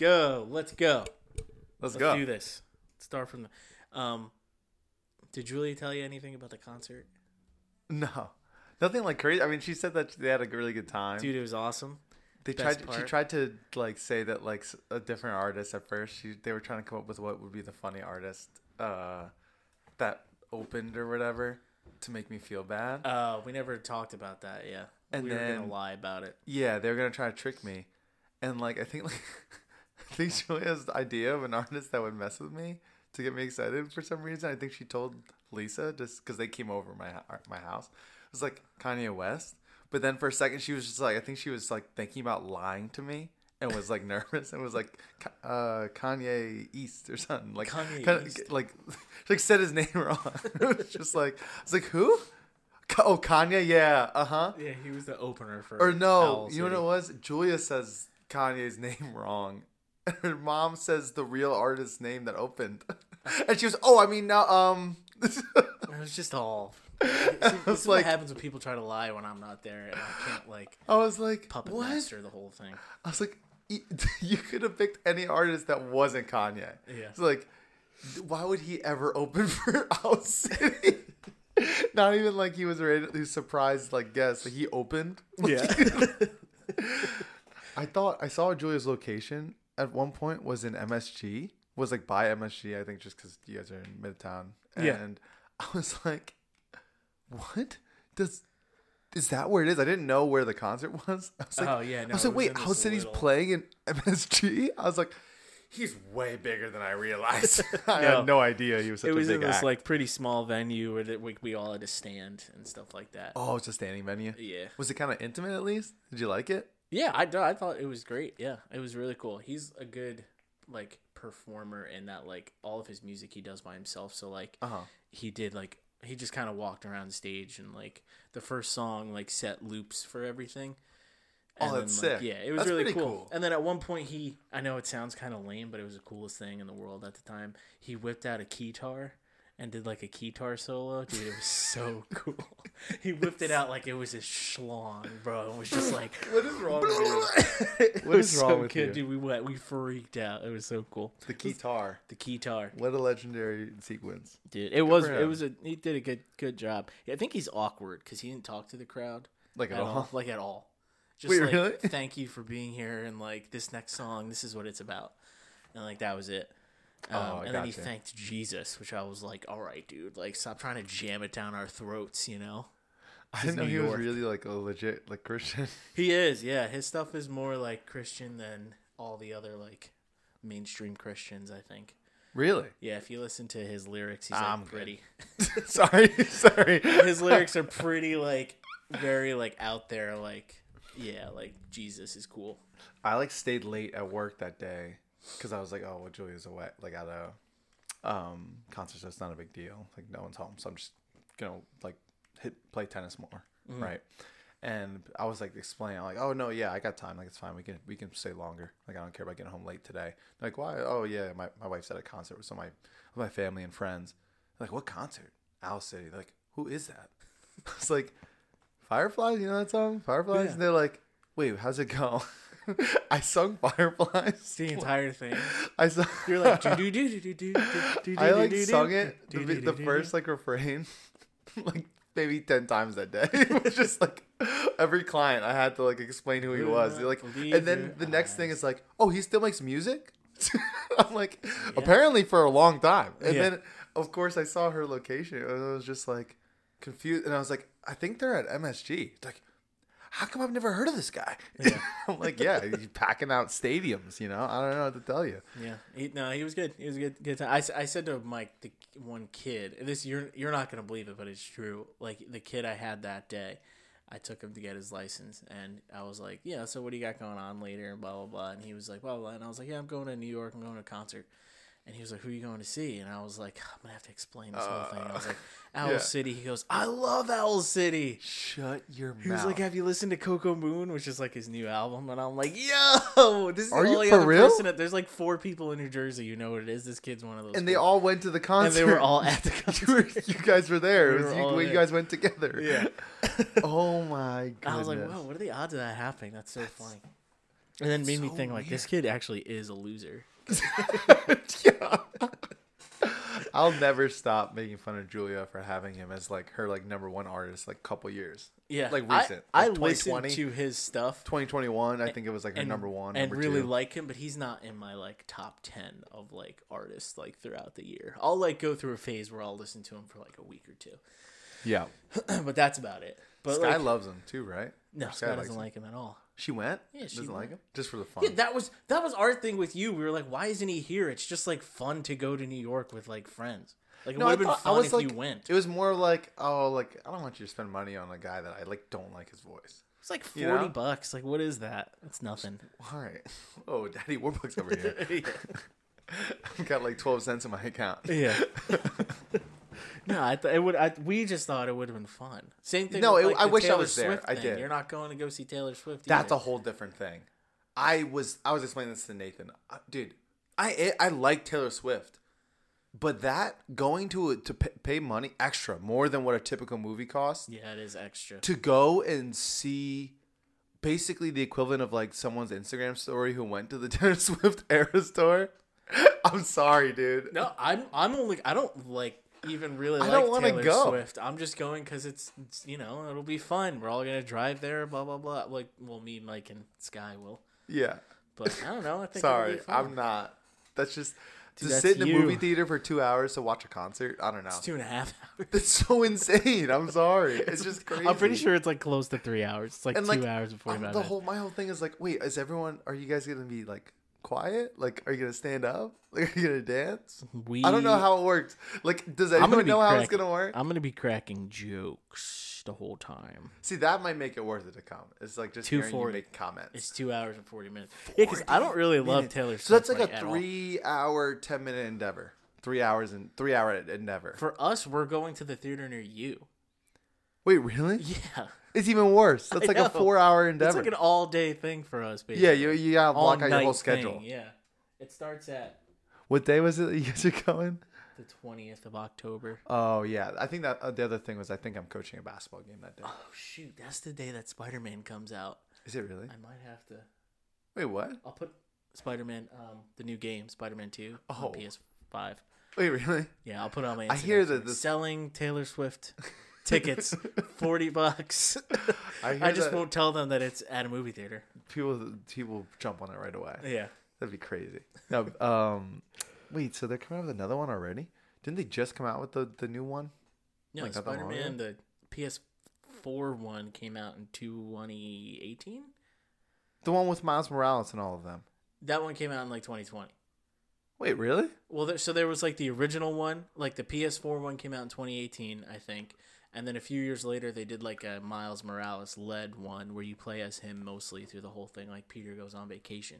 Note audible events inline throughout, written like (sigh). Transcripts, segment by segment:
go. Let's go. Let's Let's go. do this. Start from the. Um, did Julia tell you anything about the concert? No, nothing like crazy. I mean, she said that they had a really good time. Dude, it was awesome. they best tried. She tried to like say that like a different artist at first. She they were trying to come up with what would be the funny artist uh, that opened or whatever to make me feel bad. Uh, we never talked about that. Yeah, And we were gonna lie about it. yeah, they were gonna try to trick me, and like I think like (laughs) (laughs) think Julia's idea of an artist that would mess with me to get me excited for some reason. I think she told Lisa just because they came over my my house. It was like Kanye West, but then for a second she was just like I think she was like thinking about lying to me. And was like (laughs) nervous and was like uh, Kanye East or something like Kanye kinda- East. (laughs) like she, like said his name wrong. it was just like I was like who? Oh Kanye, yeah, uh huh. Yeah, he was the opener for. Or no, you know what it was? Julia says Kanye's name wrong. And (laughs) her mom says the real artist's name that opened. (laughs) And she was, oh, I mean now, um, It was just all. (laughs) This is like, what happens when people try to lie when I'm not there and I can't like I was like, puppet what? master the whole thing. I was like, you could have picked any artist that wasn't Kanye. Yeah. It's like, why would he ever open for Owl City? Not even like he was ready, was surprised, like guest. Like he opened. Yeah. I thought I saw Julia's location at one point was in MSG. Was like by MSG, I think, just because you guys are in Midtown. Yeah. And I was like, "What does is that where it is?" I didn't know where the concert was. I was like, Oh, yeah, I was like, "Wait, Owl City's little- playing in MSG?" I was like, "He's way bigger than I realized." (laughs) I No. had no idea he was such it was a in this act. like pretty small venue where we, we all had to stand and stuff like that. oh, it's a standing venue. Yeah. Was it kind of intimate at least? Did you like it? Yeah, I, I thought it was great. Yeah, it was really cool. He's a good like performer in that like all of his music he does by himself. So like Uh huh. he did like he just kind of walked around the stage and like the first song like set loops for everything. Oh, that's like, sick. Yeah, it was That's really cool. cool. And then at one point he I know it sounds kind of lame, but it was the coolest thing in the world at the time. He whipped out a keytar and did like a keytar solo. Dude, it was so (laughs) cool. He whipped it out like it was his schlong, bro. It was just like (laughs) What is wrong with you? (laughs) it What was is wrong so with good, you? dude. We went, we freaked out. It was so cool. The guitar. The keytar, What a legendary sequence. dude. It was, it was a. He did a good, good job. Yeah, I think he's awkward because he didn't talk to the crowd Like at at all, all. like at all. Just Wait, like, really? thank you for being here, and like this next song, this is what it's about, and like that was it. Um, Oh, and then he thanked Jesus, which I was like, "All right, dude, like stop trying to jam it down our throats," you know. I didn't know New he was really like a legit like Christian. (laughs) He is, yeah. His stuff is more like Christian than all the other like mainstream Christians, I think. really? Yeah, if you listen to his lyrics, he's I'm like pretty. (laughs) sorry, (laughs) sorry. his lyrics are pretty like very like out there. Like yeah, like Jesus is cool. I like stayed late at work that day because I was like, oh, well, Julia's away, like at a um concert, so it's not a big deal. Like no one's home, so I'm just gonna like hit play tennis more, right? And I was like explaining, like, oh no, yeah, I got time. Like it's fine. We can we can stay longer. Like I don't care about getting home late today. They're like why? Oh yeah, my my wife's at a concert with some of my with my family and friends. They're like what concert? Owl City. They're like who is that? (laughs) I was like Fireflies. You know that song, Fireflies. Yeah. And they're like, wait, how's it go? (laughs) (laughs) I sung Fireflies. The entire thing. I sung. (laughs) You're like do do do do do do I like sung it the, the first like refrain (laughs) like maybe 10 times that day it was just like every client i had to like explain who he was like and then the next thing is like oh he still makes music i'm like apparently for a long time and Yeah. then of course i saw her location and i was just like confused and i was like i think they're at msg like how come I've never heard of this guy? (laughs) I'm like, yeah, he's packing out stadiums, you know? I don't know what to tell you. Yeah, he, no, he was good. He was a good. Good time. I, I said to Mike, the one kid. This you're you're not gonna believe it, but it's true. Like the kid I had that day, I took him to get his license, and I was like, "Yeah, so what do you got going on later?" And blah blah blah. And he was like, "Blah blah." blah. And I was like, "Yeah, I'm going to New York. I'm going to a concert." And he was like, "Who are you going to see?" And I was like, "I'm gonna have to explain this whole thing." I was like, uh, "Owl yeah. City." He goes, "I love Owl City." Shut your mouth. He was like, "Have you listened to Coco Moon, which is like his new album?" And I'm like, "Yo, this is Are the you only other real? person." That, there's like four people in New Jersey. You know what it is? This kid's one of those. and they all went to the and concert. they were all at the (laughs) you, were, concert. you guys were there. We It was were you, you guys went together. yeah. (laughs) Oh my goodness. (laughs) I was like, "Whoa, what are the odds of that happening?" That's so funny. And then made me so think like this kid actually is a loser. (laughs) yeah. I'll never stop making fun of Julia for having him as like her like number one artist like couple years. Yeah, Like recent, I, like listened to his stuff 2021, I think it was like her number one, and number really two. like him, but he's not in my like top ten of like artists like throughout the year. I'll like go through a phase where I'll listen to him for like a week or two, yeah, (clears throat) but that's about it. But Sky like, loves him too, right? no, Or Sky doesn't him. like him at all. She went. Yeah, she doesn't like him just for the fun. Yeah, that was that was our thing with you. We were like, why isn't he here? It's just like fun to go to New York with like friends. Like it No, would have been thought- I was if like- you went. It was more like, oh, like I don't want you to spend money on a guy that I like don't like his voice. It's like forty you know? bucks. Like what is that? It's nothing. All right. (laughs) Oh, Daddy Warbucks over here. I've (laughs) (laughs) got like 12 cents in my account. yeah. No, I th- it would. I, we just thought it would have been fun. Same thing. No, with, it- I wish I Taylor was there. Swift I did. You're not going to go see Taylor Swift. That's either. a whole different thing. I was I was explaining this to Nathan, Uh, dude. I I like Taylor Swift, but that going to to pay, pay money extra more than what a typical movie costs Yeah, it is extra. to go and see basically the equivalent of like someone's Instagram story who went to the (laughs) Taylor Swift era store. (laughs) I'm sorry, dude. No, I'm. I'm only. I don't like even really I like don't wanna Taylor go. Swift. I'm just going because it's, it's you know it'll be fun. We're all gonna drive there. Blah blah blah. Like well, me, Mike, and Sky will. Yeah. But I don't know. I think Sorry. I'm not. That's just to that's sit in a movie theater for two hours to watch a concert. I don't know. It's two and a half (laughs) hours. That's so insane. I'm sorry. It's, just crazy. I'm pretty sure it's like close to three hours. It's like And two like hours before. the whole my whole thing is like, wait, is everyone? Are you guys gonna be like quiet? Like, are you gonna stand up? (laughs) Like, are you gonna dance? we. I don't know how it works. Like, does anyone know how it's gonna work? I'm gonna be cracking jokes the whole time. See, that might make it worth it to come. It's like just hearing you 240. make comments. It's two hours and forty minutes. Yeah, because I don't really love minutes. Taylor Swift. so that's like a three-hour, ten-minute endeavor. Three hours and three-hour endeavor. For us, we're going to the theater near you. Wait, really? (laughs) Yeah, It's even worse. That's I like a four-hour endeavor. it's like an all day thing for us. Basically. yeah, you you gotta block out your whole thing, schedule. Yeah, it starts at What day was it that you guys are going? the twentieth of October. Oh yeah, I think that uh, the other thing was I think I'm coaching a basketball game that day. Oh shoot, that's the day that Spider Man comes out. Is it really? I might have to. Wait, what? I'll put Spider Man, um, the new game, Spider Man Two, Oh. on PS Five. Wait, really? Yeah, I'll put it on my. I hear that this- selling Taylor Swift (laughs) tickets, (laughs) forty bucks. (laughs) I I just won't tell them that it's at a movie theater. people people jump on it right away. Yeah. That'd be crazy. No, um, wait. So they're coming out with another one already? Didn't they just come out with the the new one? No, Like, Spider Man. the PS4 one came out in 2018. The one with Miles Morales and all of them. That one came out in like 2020. Wait, really? Well, there, so there was like the original one, like the PS4 one came out in 2018, I think. And then a few years later, they did like a Miles Morales led one where you play as him mostly through the whole thing, like Peter goes on vacation.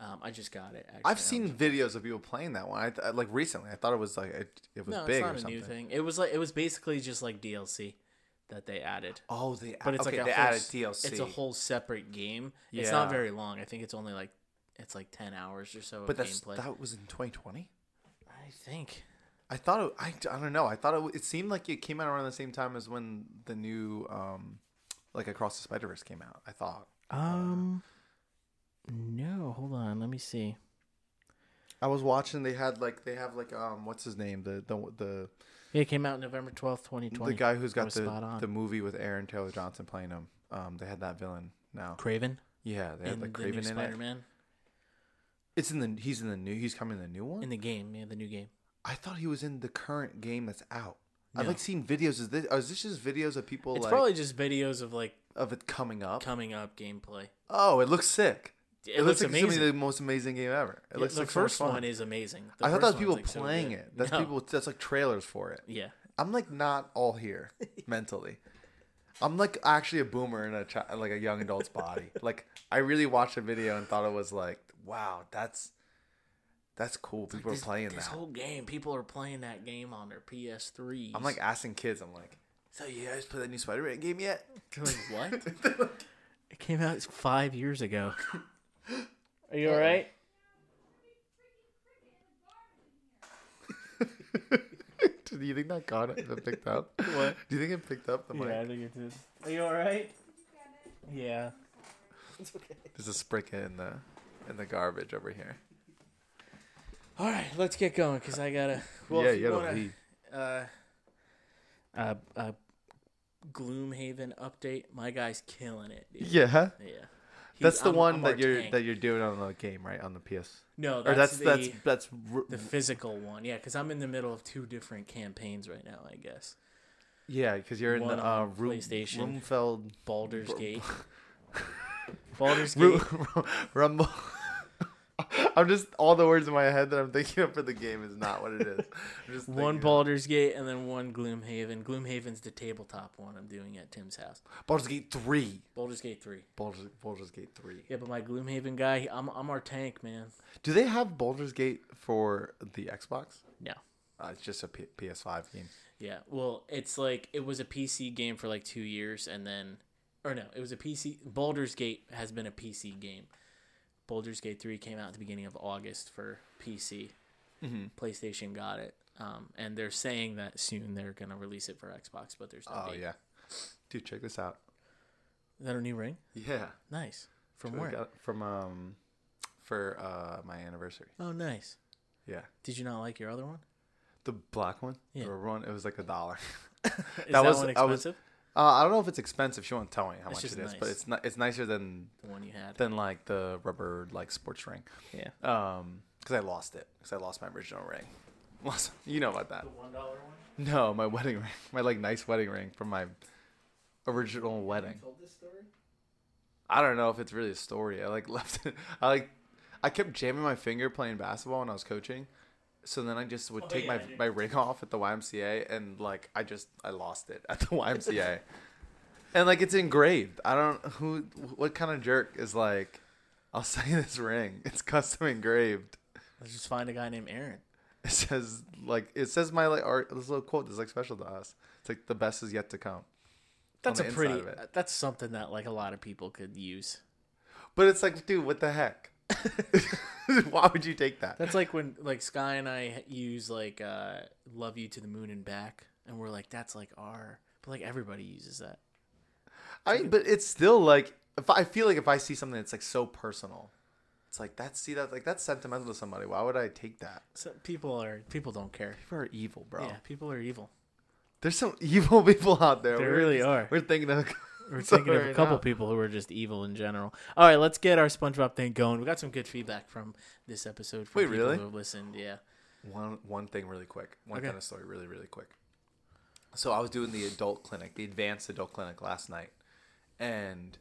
Um, I just got it. Actually. I've seen videos of people playing that one. I th- like recently. I thought it was like it, it was No, big it's not or a something. new thing. It was like it was basically just like DLC that they added. Oh, they But it's okay, like a they whole, added DLC. It's a whole separate game. Yeah. It's not very long. I think it's only like it's like ten hours or so but of that's gameplay. that was in 2020. I think. I thought it, I, I don't know. I thought it, it seemed like it came out around the same time as when the new um like Across the Spider Verse came out. I thought. Um. No, hold on. Let me see. I was watching. They had like they have like um what's his name the the the Yeah, it came out November twelfth, twenty twenty. the guy who's got the spot on. the movie with Aaron Taylor Johnson playing him. Um, they had that villain now. Kraven Yeah, they had in like Kraven in it. Spider-Man It's in the he's in the new he's coming in the new one. in the game. Yeah, the new game. I thought he was in the current game that's out. I've like seen videos. Is this, is this just videos of people It's like probably just videos of like of it coming up? coming up gameplay. Oh, it looks sick. It, looks, like it's gonna amazing. be the most amazing game ever. It Yeah, looks the like so first fun. one is amazing. The I thought that was people like, playing good. it. That's No. people. That's like trailers for it. Yeah. I'm like not all here (laughs) mentally. I'm like actually a boomer in a chi- like a young adult's body. (laughs) Like I really watched a video and thought it was like, wow, that's that's cool. People this, are playing this that. whole game. People are playing that game on their PS3. I'm like asking kids. I'm like, so you guys play that new Spider-Man game yet? They're like, (laughs) what? it came out five years ago. (laughs) Are you all right? (laughs) Do you think that got it? That picked up? What? Do you think it picked up the mic? Yeah, I think it did. Are you all right? Yeah. It's okay. There's a spricket in the in the garbage over here. All right, let's get going because I gotta. Well, yeah, if you gotta wanna, leave. Uh, uh, uh, Gloomhaven update. My guy's killing it. Dude. Yeah. Yeah. That's the I'm- one I'm that you're tank. that you're doing on the game, right? On the PS. No, or that's that's the, that's that's r- the physical one. Yeah, because I'm in the middle of two different campaigns right now. I guess yeah, because you're in the uh, Ru- PlayStation. Rumfeld Baldur's Gate. (laughs) Baldur's Gate. (laughs) Rumble. (laughs) I'm just all the words in my head that I'm thinking of for the game is not what it is. (laughs) Just One Baldur's Gate and then one Gloomhaven. Gloomhaven's the tabletop one I'm doing at Tim's house. Baldur's Gate three. Baldur's Gate three. Baldur's, Baldur's Gate three. Yeah, but my Gloomhaven guy, I'm I'm our tank, man. Do they have Baldur's Gate for the Xbox? No. Uh, it's just a P- PS5 game. Yeah, well, it's like it was a PC game for like two years, and then, or no, it was a PC. Baldur's Gate has been a PC game. Baldur's Gate three came out at the beginning of August for PC. Mm-hmm. PlayStation got it, um, and they're saying that soon they're gonna release it for Xbox, but there's no Oh date. yeah, dude, check this out. Is that a new ring? Yeah, Nice. From where? got it from um for uh my anniversary. Oh, nice. Yeah, Did you not like your other one? the black one. Yeah. The one. It was like a dollar. (laughs) Is That that, was- one I was- expensive? Uh, I don't know if it's expensive. She won't tell me how It's much just it is, but it's not. It's nicer than the one you had. than like the rubber like sports ring. yeah. Um, because I lost it. Because I lost my original ring. (laughs) Lost. You know about that? The one dollar one. No, my wedding ring. My like nice wedding ring from my original wedding. told this story. I don't know if it's really a story. I like (laughs) left it. I like I kept jamming my finger playing basketball when I was coaching. So then I just would Oh, take yeah, my my ring (laughs) off at the YMCA and like I just I lost it at the (laughs) YMCA. and like it's engraved. I don't who what kind of jerk is like I'll (laughs) sell you this ring. It's custom engraved. Let's just find a guy named Aaron. It says like it says my like art this little quote that's like special to us. It's like the best is yet to come. That's a pretty. That's something that like a lot of people could use. But it's like, dude, what the heck? (laughs) Why would you take that? That's like when like Sky and I use like uh "Love You to the Moon and Back," and we're like, that's like our. But like everybody uses that. I mean, but it's still like if I feel like if I see something that's like so personal, it's like that's see that like that's sentimental to somebody. Why would I take that? So people are people don't care. People are evil, bro. Yeah, people are evil. There's some (laughs) evil people out there. There We're really just- are. We're thinking of. We're thinking of a couple now. people who are just evil in general. All right, let's get our SpongeBob thing going. We got some good feedback from this episode from Wait, people really? who have listened. Yeah. One one thing really quick. One Okay. kind of story really really quick. So I was doing the adult clinic, the advanced adult clinic last night, and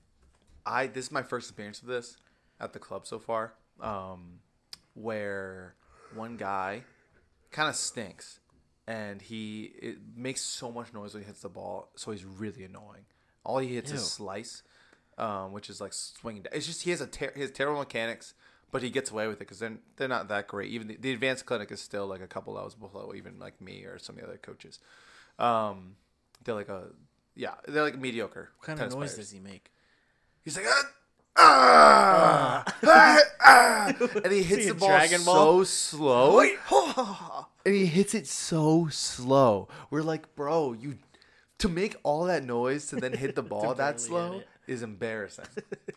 I this is my first experience of this at the club so far, um, where one guy kind of stinks, and he it makes so much noise when he hits the ball, so he's really annoying. All he hits Ew. is slice, um, which is like swinging. Down. It's just he has a ter- has terrible mechanics, but he gets away with it because they're they're not that great. Even the, the advanced clinic is still like a couple levels below even like me or some of the other coaches. Um, they're like a yeah, they're like mediocre. What kind of noise players. does he make? He's like, ah, ah, ah, ah," (laughs) and he hits the ball Dragon so Ball? slow, (laughs) and he hits it so slow. We're like, bro, you to make all that noise to then hit the (laughs) ball that slow is embarrassing.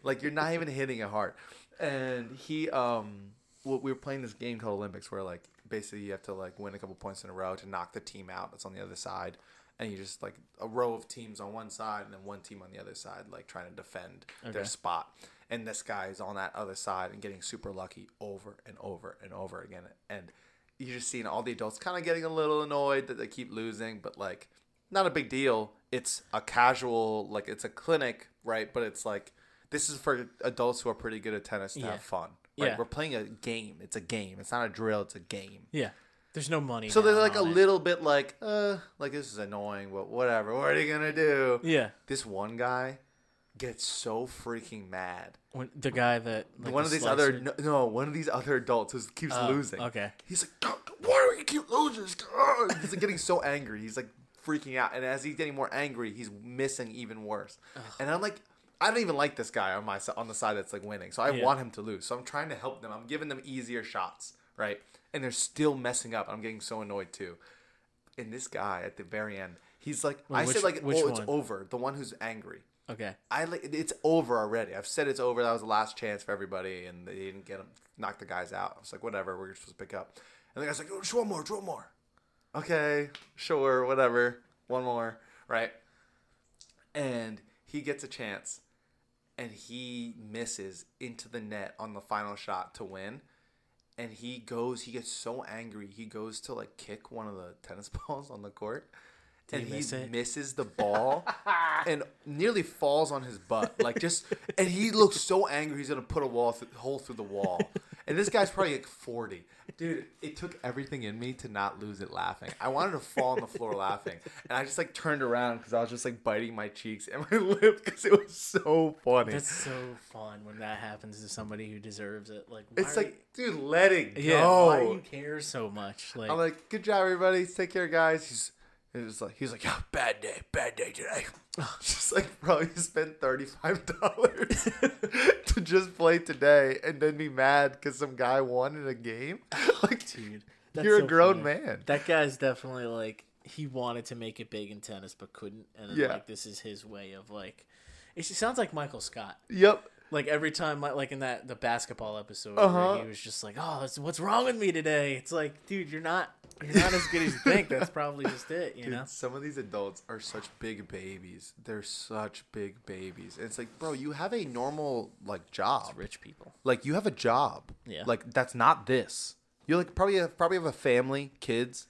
like you're not even hitting it hard. And he, um, well, we were playing this game called Olympics, where like basically you have to like win a couple points in a row to knock the team out that's on the other side. And you just like a row of teams on one side and then one team on the other side, like trying to defend their spot. And this guy is on that other side and getting super lucky over and over and over again. And you're just seeing all the adults kind of getting a little annoyed that they keep losing, but like not a big deal. It's a casual, like it's a clinic, right? But it's like this is for adults who are pretty good at tennis to Yeah. have fun. Right? Yeah. We're playing a game. It's a game. It's not a drill. It's a game. Yeah. There's no money. So they're like a it. little bit like, uh, like this is annoying, but whatever. What are you gonna do? Yeah. This one guy gets so freaking mad. When, the guy that like, one the of these slicer- other no, no, one of these other adults who keeps Oh, losing. Okay. He's like, why do we keep losing? He's like getting so angry. He's like freaking out, and as he's getting more angry, he's missing even worse. And I'm like, I don't even like this guy on my on the side that's like winning. So I Yeah. want him to lose. So I'm trying to help them. I'm giving them easier shots, right? And they're still messing up. I'm getting so annoyed too. And this guy at the very end, he's like, Wait, I which- said like, oh, it's over. The one who's angry. Okay. I like it's over already. I've said it's over. That was the last chance for everybody, and they didn't get them, knock the guys out. I was like, whatever, we're supposed to pick up. And the guy's like, oh, just one more, just one more. Okay, sure, whatever, one more, right? And he gets a chance, and he misses into the net on the final shot to win. And he goes, he gets so angry, he goes to like kick one of the (laughs) tennis balls on the court. Did and he miss it? misses the ball (laughs) and nearly falls on his butt. Like just, and he looks so angry he's gonna put a wall th- hole through the wall. And this guy's probably like forty, dude. It took everything in me to not lose it laughing. I wanted to fall on the floor laughing, and I just like turned around because I was just like biting my cheeks and my (laughs) lip because it was so funny. That's so fun when that happens to somebody who deserves it. Like why it's like, dude, let it go. you, yeah, why do you care so much? Like, I'm like, good job, everybody. Take care, guys. He's, it was like, he's like, yeah, bad day, bad day today. (laughs) just like, bro, you spent thirty five dollars (laughs) to just play today, and then be mad because some guy won in a game. (laughs) Like, dude, you're so a grown funny. man. That guy's definitely like he wanted to make it big in tennis but couldn't, and then Yeah. like this is his way of like. It sounds like Michael Scott. Yep. Like every time, like in that the basketball episode, Uh-huh. where he was just like, "Oh, what's wrong with me today?" It's like, dude, you're not you're not as good as you think. That's probably just it, you (laughs) Dude, know. some of these adults are such big babies. They're such big babies. It's like, bro, you have a normal like job. Rich people. Like you have a job. Yeah. Like that's not this. You're like probably have, probably have a family, kids.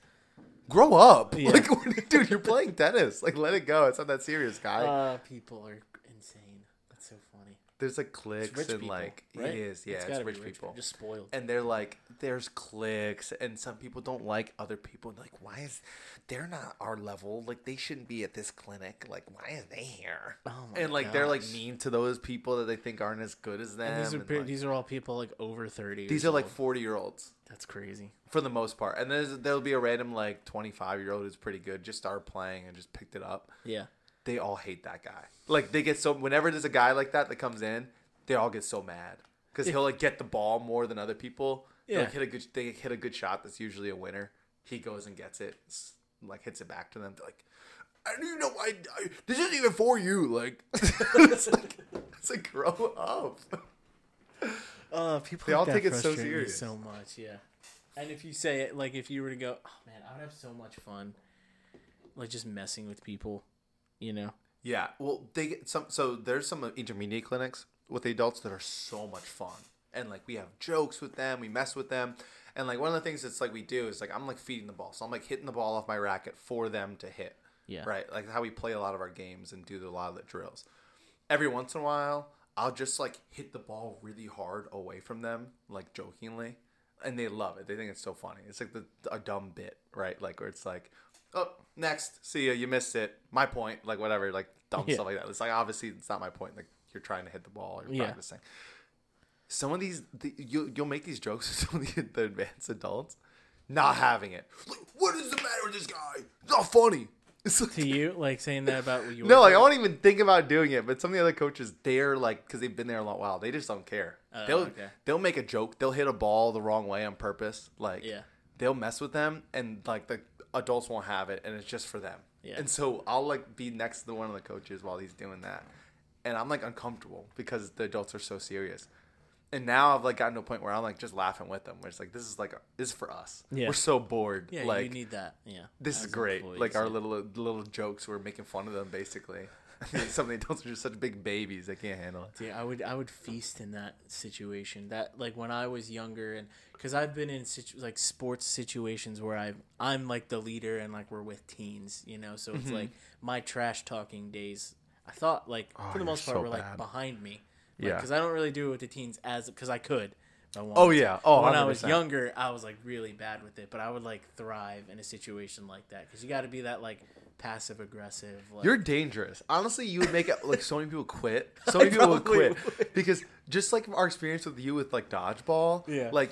Grow up. Yeah. (laughs) Like, what are you- dude, you're playing tennis. Like, let it go. It's not that serious, guy. Uh, people are insane. That's so funny. There's like cliques It's rich and people, like right? it is. Yeah, it's, gotta be rich people. Just spoiled. and they're like, there's cliques, and some people don't like other people. Like, why is they're not our level? Like, they shouldn't be at this clinic. Like, why is they here? Oh my and like, they're like mean to those people that they think aren't as good as them. And these are and, like- these are all people like over thirty. these years are like forty year olds. that's crazy. for the most part. And there's there'll be a random like 25 year old who's pretty good, just started playing and just picked it up. Yeah. They all hate that guy. Like they get so whenever there's a guy like that that comes in, they all get so mad because he'll like get the ball more than other people. Yeah. like, hit a good they hit a good shot that's usually a winner. He goes and gets it, like hits it back to them. They're like, I don't even know why. I, this isn't even for you. Like, (laughs) it's like, it's like grow up. Uh, people They like all take it so serious. so much. Yeah. And if you say it like if you were to go, oh man, I would have so much fun, like just messing with people, you know. Yeah, well, they get some. So there's some intermediate clinics with the adults that are so much fun, and like we have jokes with them, we mess with them, and like one of the things that's like we do is like I'm like feeding the ball, so I'm like hitting the ball off my racket for them to hit. Yeah. Right, like how we play a lot of our games and do a lot of the drills. Every once in a while, I'll just like hit the ball really hard away from them, like jokingly, and they love it. They think it's so funny. It's like the a dumb bit, right? Like where it's like, oh, next, see you, you missed it. My point, like whatever, like dumb Yeah. stuff like that. It's like obviously it's not my point. Like you're trying to hit the ball, you're Yeah. practicing. Some of these, the, you you'll make these jokes (laughs) with some of the, the advanced adults, not having it. Like, what is the matter with this guy? It's not funny. It's like, To you, (laughs) like saying that about what you. no, like I won't even think about doing it. But some of the other coaches, they're like, because they've been there a long while, they just don't care. Oh, they'll okay. they'll make a joke. They'll hit a ball the wrong way on purpose. Like, Yeah. they'll mess with them, and like the adults won't have it, and it's just for them. Yeah. And so I'll like be next to one of the coaches while he's doing that, and I'm like uncomfortable because the adults are so serious. And now I've like gotten to a point where I'm like just laughing with them. Where it's like this is like this is for us. Yeah. We're so bored. Yeah, like you need that. Yeah. this is great. employees, Like our yeah. little little jokes, we're making fun of them basically. (laughs) Some of the adults are just such big babies; they can't handle it. Yeah, I would I would feast in that situation. That like when I was younger, and because I've been in situ- like sports situations where I I'm like the leader, and like we're with teens, you know. So Mm-hmm. it's like my trash talking days. I thought like Oh, for the most part so were like bad. behind me. Yeah. Because I don't really do it with the teens as because I could. I Oh, yeah. Oh, when I was younger, I was like really bad with it, but I would like thrive in a situation like that because you got to be that like passive aggressive. Like, You're dangerous. Honestly, you would make it like so many people quit. (laughs) So many people would quit because just like our experience with you with like dodgeball. Yeah. Like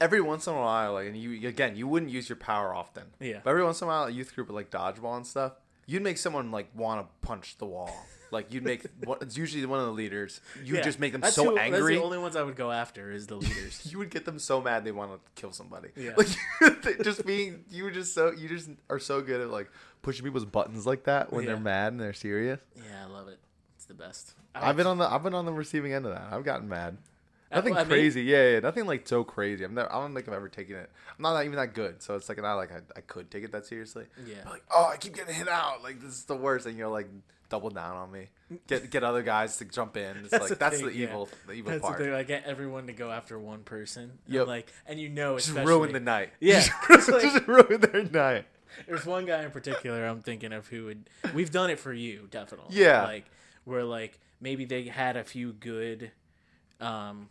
every once in a while, like and you again, you wouldn't use your power often. Yeah. But every once in a while, a youth group with like dodgeball and stuff, you'd make someone like want to punch the wall. Like you'd make (laughs) one- it's usually one of the leaders. You Yeah. just make them That's so who- That's angry. the only ones I would go after is the leaders. (laughs) you would get them so mad they want to kill somebody. Yeah. Like (laughs) just being you were just so you just are so good at like pushing people's buttons like that when Yeah. they're mad and they're serious. Yeah, I love it. It's the best. I I've been on the I've been on the receiving end of that. I've gotten mad. Nothing I mean- crazy, yeah, yeah, nothing like so crazy. I'm never, I don't think I've ever taken it. I'm not even that good, so it's like not like I, I could take it that seriously. Yeah. But like, oh, I keep getting hit out. Like this is the worst, and you're like double down on me. Get get other guys to jump in. It's That's like the that's thing, the yeah. evil, the evil That's part. the thing. I get everyone to go after one person. and, Like, and you know, Just ruin the night. Yeah, (laughs) just, like- just (laughs) ruin their night. There's one guy in particular I'm thinking of who would. We've done it for you, definitely. Yeah. Like where like maybe they had a few good, um,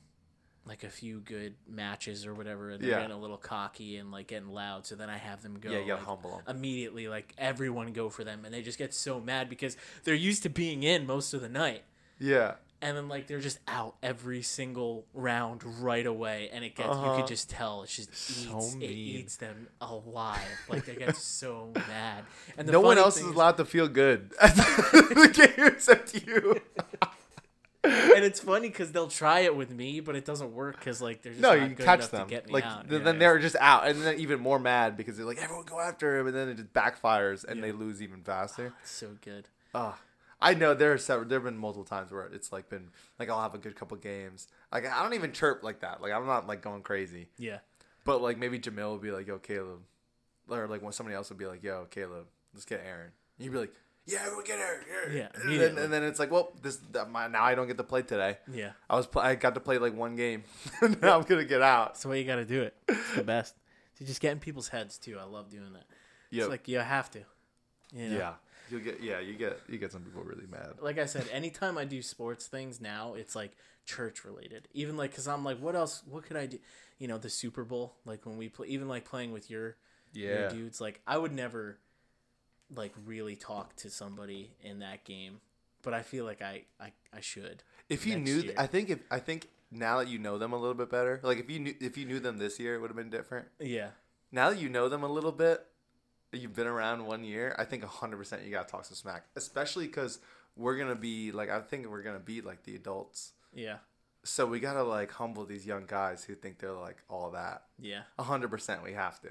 like a few good matches or whatever, and they're Yeah. getting a little cocky and like getting loud. So then I have them go. Yeah, you like, humble 'em. immediately. Like everyone go for them, and they just get so mad because they're used to being in most of the night. Yeah, and then like they're just out every single round right away, and it gets you Uh-huh. could just tell it just So eats it eats them alive. Like they get (laughs) so mad, and no one else is allowed to feel good at (laughs) the game except you. (laughs) and it's funny because they'll try it with me, but it doesn't work because like they're just No, you good catch them. to get me Like out. th- Yeah, then yeah. they're just out, and then even more mad because they're like, everyone go after him, and then it just backfires, and they lose even faster. It's so good. Ah, I know there are several. There have been multiple times where it's like been like I'll have a good couple games. Like I don't even chirp like that. Like I'm not like going crazy. Yeah, But like maybe Jamil will be like, "Yo, Caleb," or like when somebody else would be like, "Yo, Caleb, let's get Aaron." And you'd be like, "Yeah, everyone get her. Aaron." Yeah, and then, and then it's like, "Well, this my, now I don't get to play today. yeah. I was I got to play like one game. (laughs) now I'm gonna get out." That's the way you got to do it. It's the best. You just get in people's heads too. I love doing that. Yep. It's like you have to. You know? Yeah, you get yeah you get you get some people really mad. like I said, anytime I do sports things now, it's like church related. Even like, cause I'm like, what else? What could I do? You know, the Super Bowl. Like when we play, even like playing with your, your Yeah, dudes. Like I would never, like really talk to somebody in that game, but I feel like I I, I should. if you knew, year. I think if I think now that you know them a little bit better, like if you knew if you knew them this year, it would have been different. Yeah, Now that you know them a little bit, you've been around one year. I think hundred percent you gotta talk some smack, especially because we're gonna be like I think we're gonna be like the adults. yeah, So we gotta like humble these young guys who think they're like all that. yeah. hundred percent, we have to.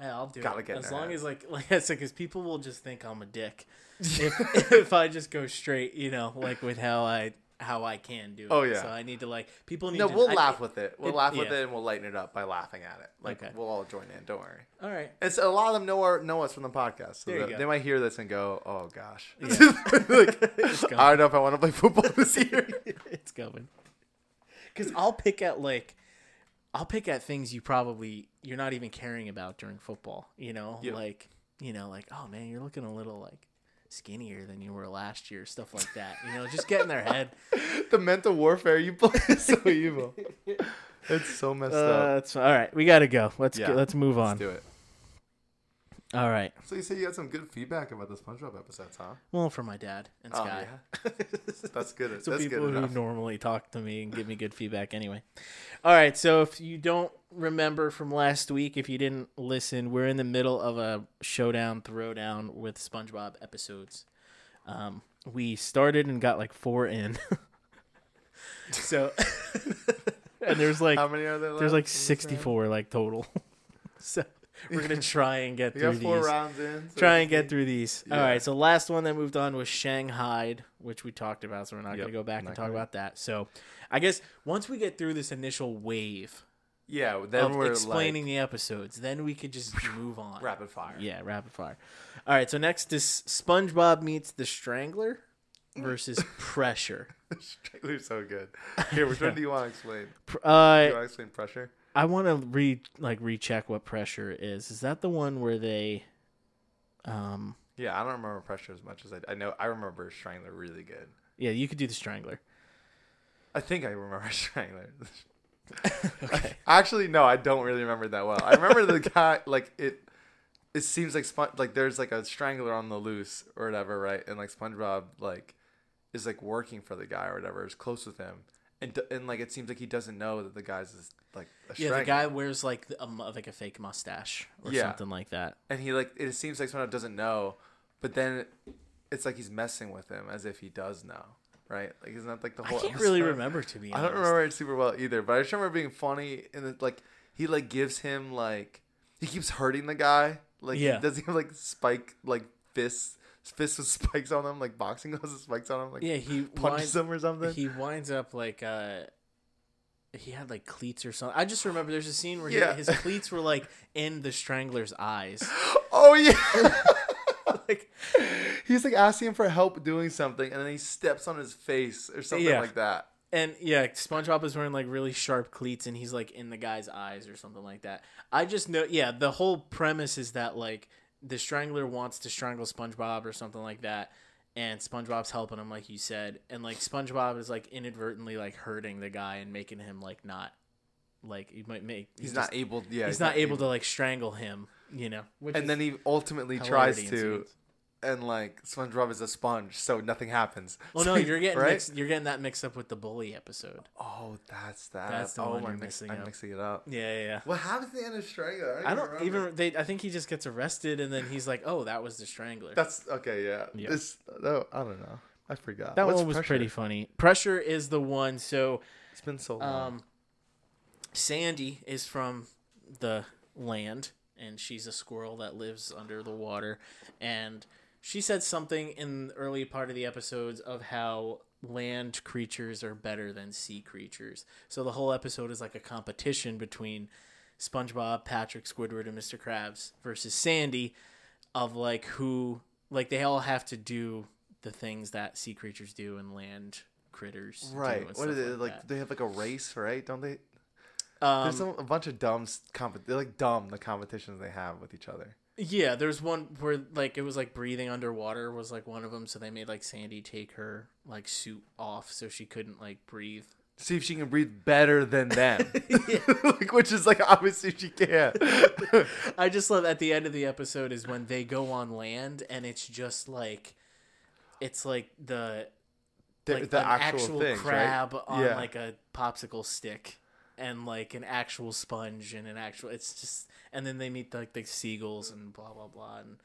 Yeah, I'll do Gotta it get as long head. as like (laughs) like I said, because people will just think I'm a dick (laughs) if if I just go straight, you know, like with how I how I can do it. Oh, yeah. So I need to like people need. No, to, we'll I- laugh with it. We'll it- laugh with yeah. it and we'll lighten it up by laughing at it. Like Okay. we'll all join in. Don't worry. All right. And so a lot of them know our know us from the podcast. So There you they, go. they might hear this and go, "Oh gosh, Yeah. (laughs) like. I don't know if I want to play football this year." it's coming. Because I'll pick at like, I'll pick at things you probably you're not even caring about during football. You know, like you know, like oh man, you're looking a little like skinnier than you were last year, stuff like that. You know, just get in their head. (laughs) the mental warfare you play is so (laughs) evil. It's so messed Uh, up. all right. We gotta go. Let's Yeah. get, let's move on. Let's do it. All right. So you say you had some good feedback about the SpongeBob episodes, huh? Well, for my dad and Oh, Sky. yeah. (laughs) That's good. So That's people good who normally talk to me and give me good feedback anyway. All right, so if you don't remember from last week, if you didn't listen, we're in the middle of a showdown throwdown with SpongeBob episodes. Um, we started and got like four in. (laughs) so (laughs) and there's like How many are there? there's like 64 like total. so we're going (laughs) to try and get through got four these rounds in. so try and get through these. All Yeah. right, so last one that moved on was Shanghai, which we talked about, so we're not Yep, going to go back not and talk gonna. about that. So, I guess once we get through this initial wave Yeah, then of we're explaining like the episodes, then we could just move on. rapid fire. Yeah, rapid fire. All right, so next is SpongeBob meets the Strangler versus (laughs) Pressure. Strangler's so good. Here, which one do you want to explain? (laughs) Pr- Do you Uh, want to explain pressure? I want to re like recheck what Pressure is. Is that the one where they, um, Yeah, I don't remember pressure as much as I, I know. I remember Strangler really good. yeah, you could do the Strangler. I think I remember (laughs) Strangler. (laughs) Okay. (laughs) Actually, no, I don't really remember that well. I remember the guy like it. It seems like Spon- like there's like a strangler on the loose or whatever, right? And like SpongeBob like is like working for the guy or whatever, is close with him, and and like it seems like he doesn't know that the guy's is like a Yeah, the guy wears like a, like a fake mustache or Yeah. something like that. and he like it seems like SpongeBob doesn't know, but then it's like he's messing with him as if he does know, right? Like isn't that like the whole? I can't really remember to be I don't remember it super well either, but I just remember being funny and it, like he like gives him like he keeps hurting the guy. Like Yeah. does he have like spike like fists fist with (laughs) spikes on them, like boxing gloves with spikes on them, like Yeah, he punches winds, them or something. he winds up like uh he had like cleats or something. I just remember there's a scene where he- his cleats were like in the strangler's eyes. (gasps) oh yeah. (laughs) like He's like asking him for help doing something, and then he steps on his face or something Yeah. like that. and yeah, SpongeBob is wearing like really sharp cleats and he's like in the guy's eyes or something like that. I just know yeah, the whole premise is that like the strangler wants to strangle SpongeBob or something like that. And SpongeBob's helping him, like you said, and like SpongeBob is like inadvertently like hurting the guy and making him like not, like he might make He's, just- not able. Yeah, he's, not, able to like strangle him, you know. Which And then he ultimately tries to. And like SpongeBob is a sponge, so nothing happens. Oh (laughs) no, you're getting right. mixed, you're getting that mixed up with the bully episode. Oh, that's that. That's the oh, one I'm you're mix- mixing I'm up. mixing it up. Yeah, yeah. yeah. What happens at the end of Strangler? I don't even. They. I think he just gets arrested, and then he's like, "Oh, that was the strangler." That's okay. Yeah. Yeah. This. No, I don't know. I forgot. that What's one was Pressure? pretty funny. Pressure is the one. So, It's been so long. um, Sandy is from the land, and she's a squirrel that lives under the water, and she said something in the early part of the episodes of how land creatures are better than sea creatures. So the whole episode is like a competition between SpongeBob, Patrick, Squidward, and Mr. Krabs versus Sandy of like who like they all have to do the things that sea creatures do and land critters right. What is it like? that. They have like a race, right? Don't they? Um, There's some, a bunch of dumb comp. They're like dumb the competitions they have with each other. Yeah, there's one where like it was like breathing underwater was like one of them, so they made like Sandy take her like suit off so she couldn't like breathe. See if she can breathe better than them. (laughs) (laughs) like, which is like obviously she can't. (laughs) I just love at the end of the episode is when they go on land and it's just like it's like the the, like the actual, actual, things, crab right? on Yeah. like a popsicle stick and like an actual sponge and an actual it's just and then they meet like the seagulls and blah blah blah and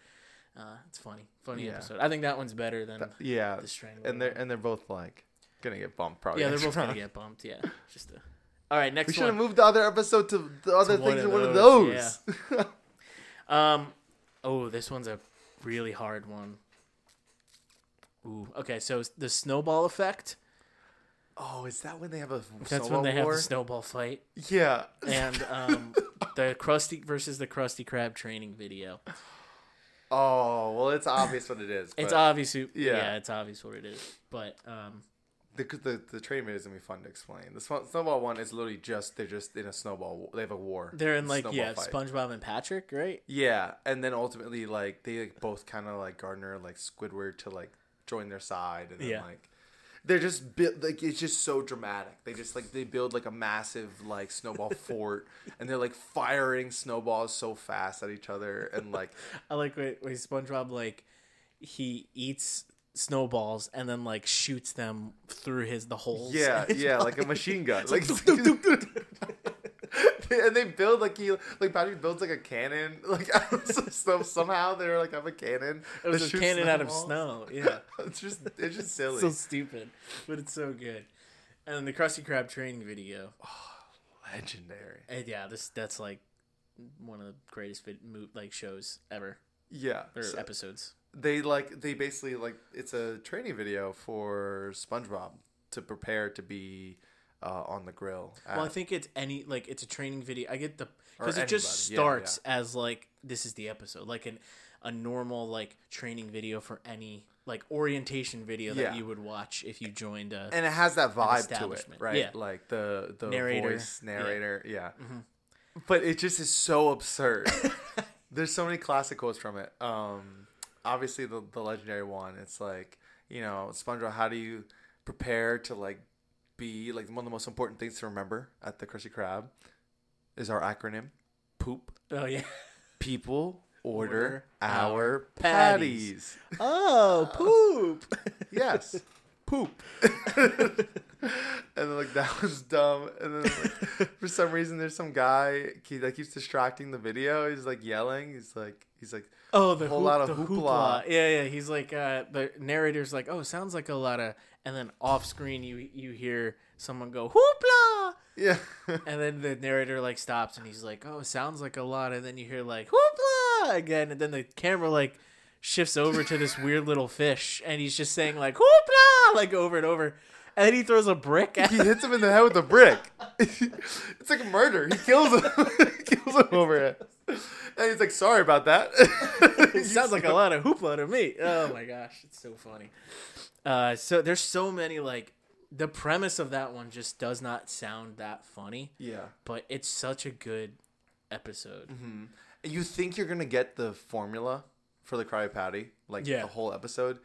uh, it's funny funny Yeah. episode i think that one's better than yeah, the strangler and they're one. and they're both like gonna get bumped probably. yeah they're both gonna get bumped yeah (laughs) just a... all right Next, We should have moved the other episode to the other of in one of those, those. (laughs) um oh this one's a really hard one Ooh, okay, so the snowball effect. Oh, is that when they have a That's snowball when they war? have the snowball fight. Yeah. and um, (laughs) the Krusty versus the Krusty Krab training video. Oh well, it's obvious what it is. It's obvious. obviously yeah. yeah. it's obvious what it is. But um, the the the training video is gonna be fun to explain. The snowball one is literally just they're just in a snowball. They have a war. they're in like yeah, fight. SpongeBob and Patrick, right? Yeah, and then ultimately like they like, both kind of like Gardner like Squidward to like join their side, and then Yeah. like they're just built like it's just so dramatic. They just like they build like a massive like snowball (laughs) fort, and they're like firing snowballs so fast at each other, and like (laughs) I like when, when SpongeBob like he eats snowballs and then like shoots them through his the holes. yeah, (laughs) yeah, like a machine gun, like. (laughs) and they build like he like Patrick builds like a cannon (laughs) like so somehow they're like have a cannon. It was a cannon out of snow. (laughs) Yeah. it's just it's just silly. so stupid, but it's so good. And then the Krusty Krab training video. Oh, Legendary. And yeah, this that's like one of the greatest vid- mo- like shows ever Yeah. or so- episodes. they like they basically like it's a training video for SpongeBob to prepare to be uh, on the grill. Well, I think it's any like it's a training video. I get the because it just anybody. Yeah, starts as like this is the episode, like an a normal like training video for any like orientation video that Yeah. you would watch if you joined a. and it has that vibe to it, right? Yeah. Like the the Narrator. voice narrator, yeah. Mm-hmm. But it just is so absurd. (laughs) There's so many classic quotes from it. Um, obviously the the legendary one. It's like you know, SpongeBob. How do you prepare to like be like one of the most important things to remember at the Krusty Krab is our acronym poop. oh yeah. People (laughs) order, Order our our patties. patties. Oh (laughs) poop. (laughs) yes, poop. and then like that was dumb. And then like, for some reason, there's some guy he like keeps distracting the video. He's like yelling. He's like he's like Oh, the Whole hoop, lot of the hoopla. Yeah, yeah. He's like uh, the narrator's like, oh, sounds like a lot of, and then off screen you you hear someone go hoopla, yeah. (laughs) and then the narrator like stops and he's like, oh, sounds like a lot, and then you hear like hoopla again, and then the camera like shifts over to this weird little fish, and he's just saying like "hoopla" like over and over, and then he throws a brick at He hits him in the head with a brick. (laughs) it's like murder. He kills him. (laughs) he kills him over it. And he's like, sorry about that. (laughs) (laughs) it sounds like a lot of hoopla to me. Oh my gosh, it's so funny. Uh, so there's so many like the premise of that one just does not sound that funny, Yeah. but it's such a good episode. You think you're gonna get the formula for the Krabby Patty, like Yeah. the whole episode,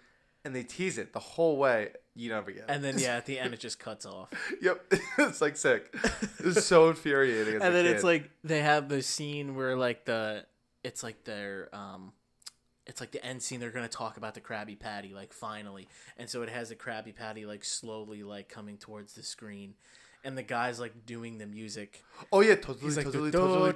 and they tease it the whole way. You never get. it. And then yeah, at the end it (laughs) just cuts off. yep, (laughs) it's like sick. It's so (laughs) infuriating. And then it's like they have the scene where like the it's like their um it's like the end scene they're gonna talk about the Krabby Patty like finally and so it has a Krabby Patty like slowly like coming towards the screen and the guy's like doing the music oh yeah, totally, he's like totally, totally,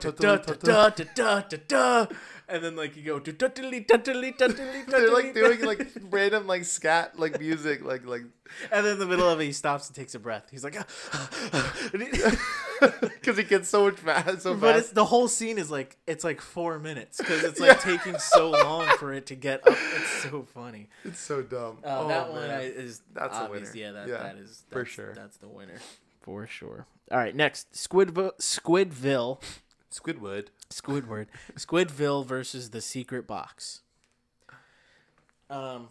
and then like you go totally totally totally They're like doing like (laughs) random like scat like music like like and then in the middle of it he stops and takes a breath he's like (laughs) (laughs) because he gets so much fast so But it's fast. the whole scene is like it's like four minutes because it's like taking so long for it to get up. It's so funny. It's so dumb. Uh, oh, that one man. I, is That's a obvious. winner. Yeah, that, Yeah, that is for sure. That's the winner for sure. All right, next Squidville, Squidville, Squidward. Squidward, Squidville versus the Secret Box. Um,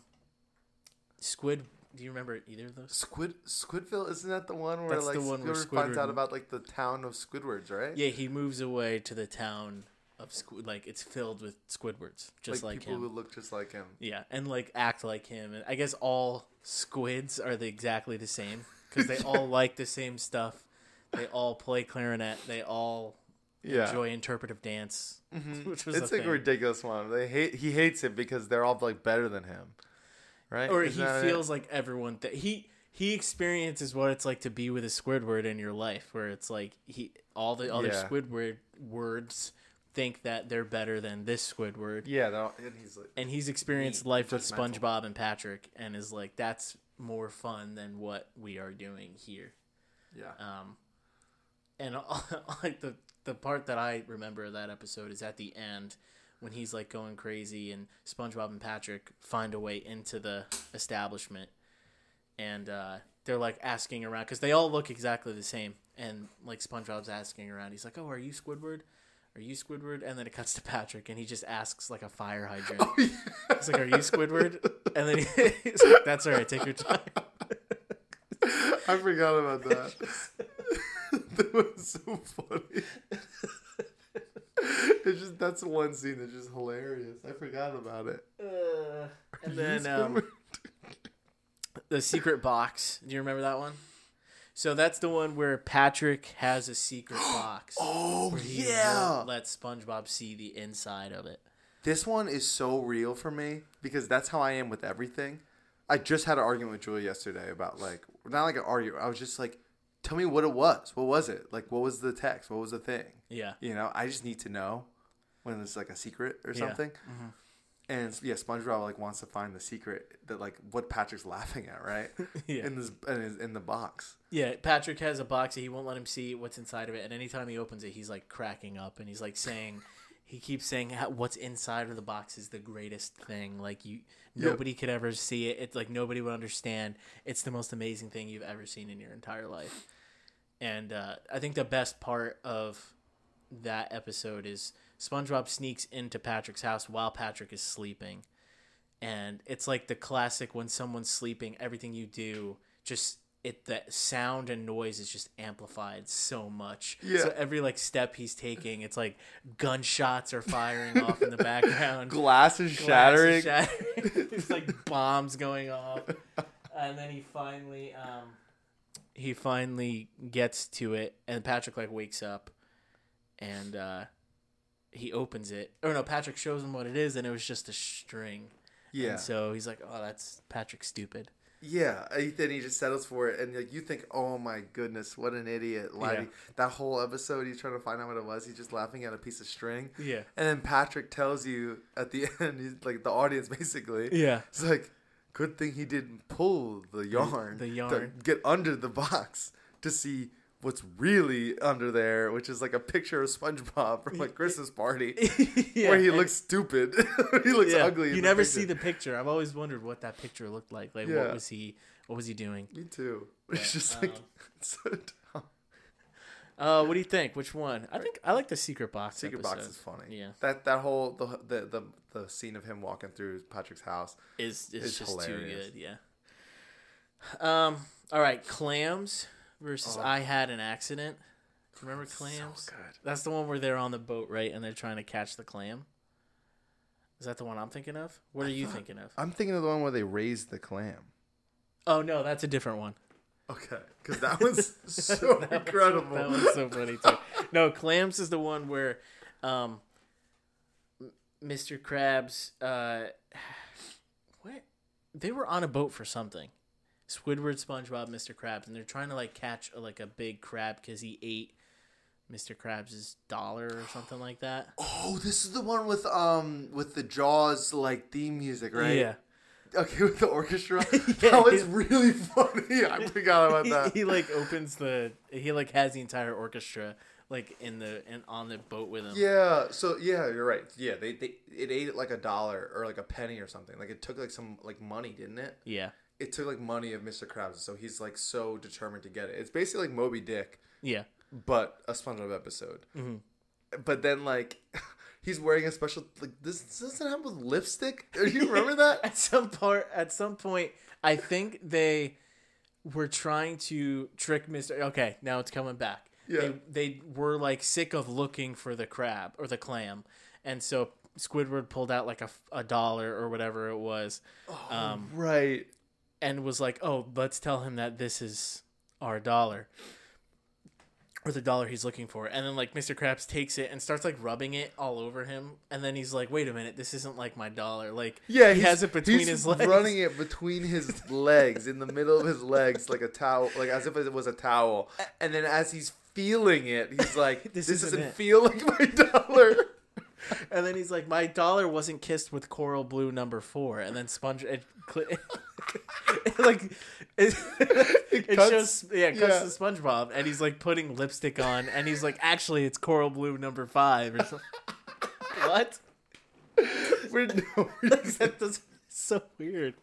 Squid. Do you remember either of those? Squid Squidville isn't that the one where That's like the one where Squidward finds Squidward- out about like the town of Squidwards, right? Yeah, he moves away to the town of Squid. Like it's filled with Squidwards, just like, people him. who look just like him. Yeah, and like act like him. And I guess all squids are the, exactly the same because they all (laughs) like the same stuff. They all play clarinet. They all Yeah, enjoy interpretive dance, mm-hmm. (laughs) which was it's a like a ridiculous one. They hate he hates it because they're all like better than him, right? Or Isn't he that it? feels like everyone that he he experiences what it's like to be with a Squidward in your life, where it's like he all the other Yeah. Squidward words think that they're better than this Squidward. yeah, all- and he's like and he's experienced Neat, life with. SpongeBob and Patrick, and is like, that's more fun than what we are doing here. yeah, Um, and (laughs) like the the part that I remember of that episode is at the end when he's like going crazy, and SpongeBob and Patrick find a way into the establishment, and uh, they're like asking around because they all look exactly the same, and like SpongeBob's asking around, he's like, "Oh, are you Squidward?" Are you Squidward? And then it cuts to Patrick, and he just asks like a fire hydrant. (laughs) He's like, "Are you Squidward?" And then (laughs) he's like, "That's all right. Take your time." (laughs) I forgot about that. that was so funny. it's just that's one scene that's just hilarious. I forgot about it. Uh, and then um, the secret box. Do you remember that one? So that's the one where Patrick has a secret (gasps) box. oh yeah, let SpongeBob see the inside of it. this one is so real for me because that's how I am with everything. I just had an argument with Julie yesterday about like not like an argument. I was just like, tell me what it was. What was it? Like, what was the text? What was the thing? Yeah. You know, I just need to know when it's like a secret or Yeah. something. Mm-hmm. And yeah, SpongeBob like wants to find the secret that like what Patrick's (laughs) laughing at, right? (laughs) Yeah. In this in, his, in the box. Yeah, Patrick has a box. And he won't let him see what's inside of it, and anytime he opens it, he's like cracking up, and he's like saying, (laughs) he keeps saying what's inside of the box is the greatest thing. Like you, Yep. nobody could ever see it. It's like nobody would understand. It's the most amazing thing you've ever seen in your entire life. And uh, I think the best part of that episode is SpongeBob sneaks into Patrick's house while Patrick is sleeping. And it's like the classic when someone's sleeping, everything you do just it the sound and noise is just amplified so much. Yeah. So every like step he's taking, it's like gunshots are firing off in the background. (laughs) Glass is Glass shattering. is shattering. (laughs) There's like bombs going off, and then he finally, um, he finally gets to it, and Patrick like wakes up, and uh, he opens it. Or no, Patrick shows him what it is, and it was just a string. yeah. And so he's like, "Oh, that's Patrick stupid." Yeah, then he just settles for it, and like you think, "Oh my goodness, what an idiot!" Like Yeah. that whole episode, he's trying to find out what it was. He's just laughing at a piece of string, Yeah. and then Patrick tells you at the (laughs) end, he's like the audience (laughs) basically. Yeah. It's like, good thing he didn't pull the yarn, the to yarn. get under the box to see what's really under there, which is like a picture of SpongeBob from a (laughs) Christmas party (laughs) yeah, where he looks stupid. (laughs) he looks yeah, ugly. You never picture. see the picture. I've always wondered what that picture looked like. Like, Yeah. what was he? What was he doing? Me too. But, It's just like um, it's so dumb. Uh, what do you think? Which one? I think I like the secret box. Secret episode. Box is funny. Yeah. That that whole the the the, the scene of him walking through Patrick's house. Is is It's just hilarious. too good. Yeah. Um. All right, clams versus Oh. I had an accident. Remember clams? So good. That's the one where they're on the boat, right? And they're trying to catch the clam. Is that the one I'm thinking of? What are you thought- thinking of? I'm thinking of the one where they raised the clam. Oh no, that's a different one. Okay, because that was (laughs) so incredible. That one's so funny too. No, clams is the one where, um, Mr. Krabs, uh, (sighs) what? They were on a boat for something. Squidward, SpongeBob, Mr. Krabs, and they're trying to like catch uh, like a big crab because he ate Mr. Krabs' dollar or something like that. Oh, this is the one with um with the Jaws like theme music, right? Yeah. Okay, (laughs) with the orchestra. (laughs) Yeah, that was he- really funny. I forgot about that. he like opens the he like has the entire orchestra like in the in on the boat with him. Yeah, so yeah, you're right. Yeah, they, they it ate it like a dollar or like a penny or something. Like it took like some like money, didn't it? Yeah. It took like money of Mr. Krabs, so he's like so determined to get it. It's basically like Moby Dick, Yeah. but a SpongeBob episode. Mhm. But then like (laughs) he's wearing a special like this doesn't happen with lipstick. Do you remember that? (laughs) at some part at some point i think they were trying to trick mr okay now it's coming back Yeah. they, they were like sick of looking for the crab or the clam and so squidward pulled out like a, a dollar or whatever it was um, right. And was like oh let's tell him that this is our dollar or the dollar he's looking for and then like mr krabs takes it and starts like rubbing it all over him and then he's like wait a minute this isn't like my dollar like Yeah, he has it between his legs running it (laughs) between his legs, in the middle of his legs, like a towel, like as if it was a towel. And then as he's feeling it, he's like, (laughs) This "This, isn't doesn't it." feel like my dollar." (laughs) (laughs) And then he's like, "My dollar wasn't kissed with coral blue number four. And then Sponge, it, cl- (laughs) it, like, it, (laughs) it, cuts- shows, yeah, it cuts yeah. to SpongeBob, and he's like putting lipstick on, and he's like, "Actually, it's coral blue number five or something." what? For no reason. That does so weird.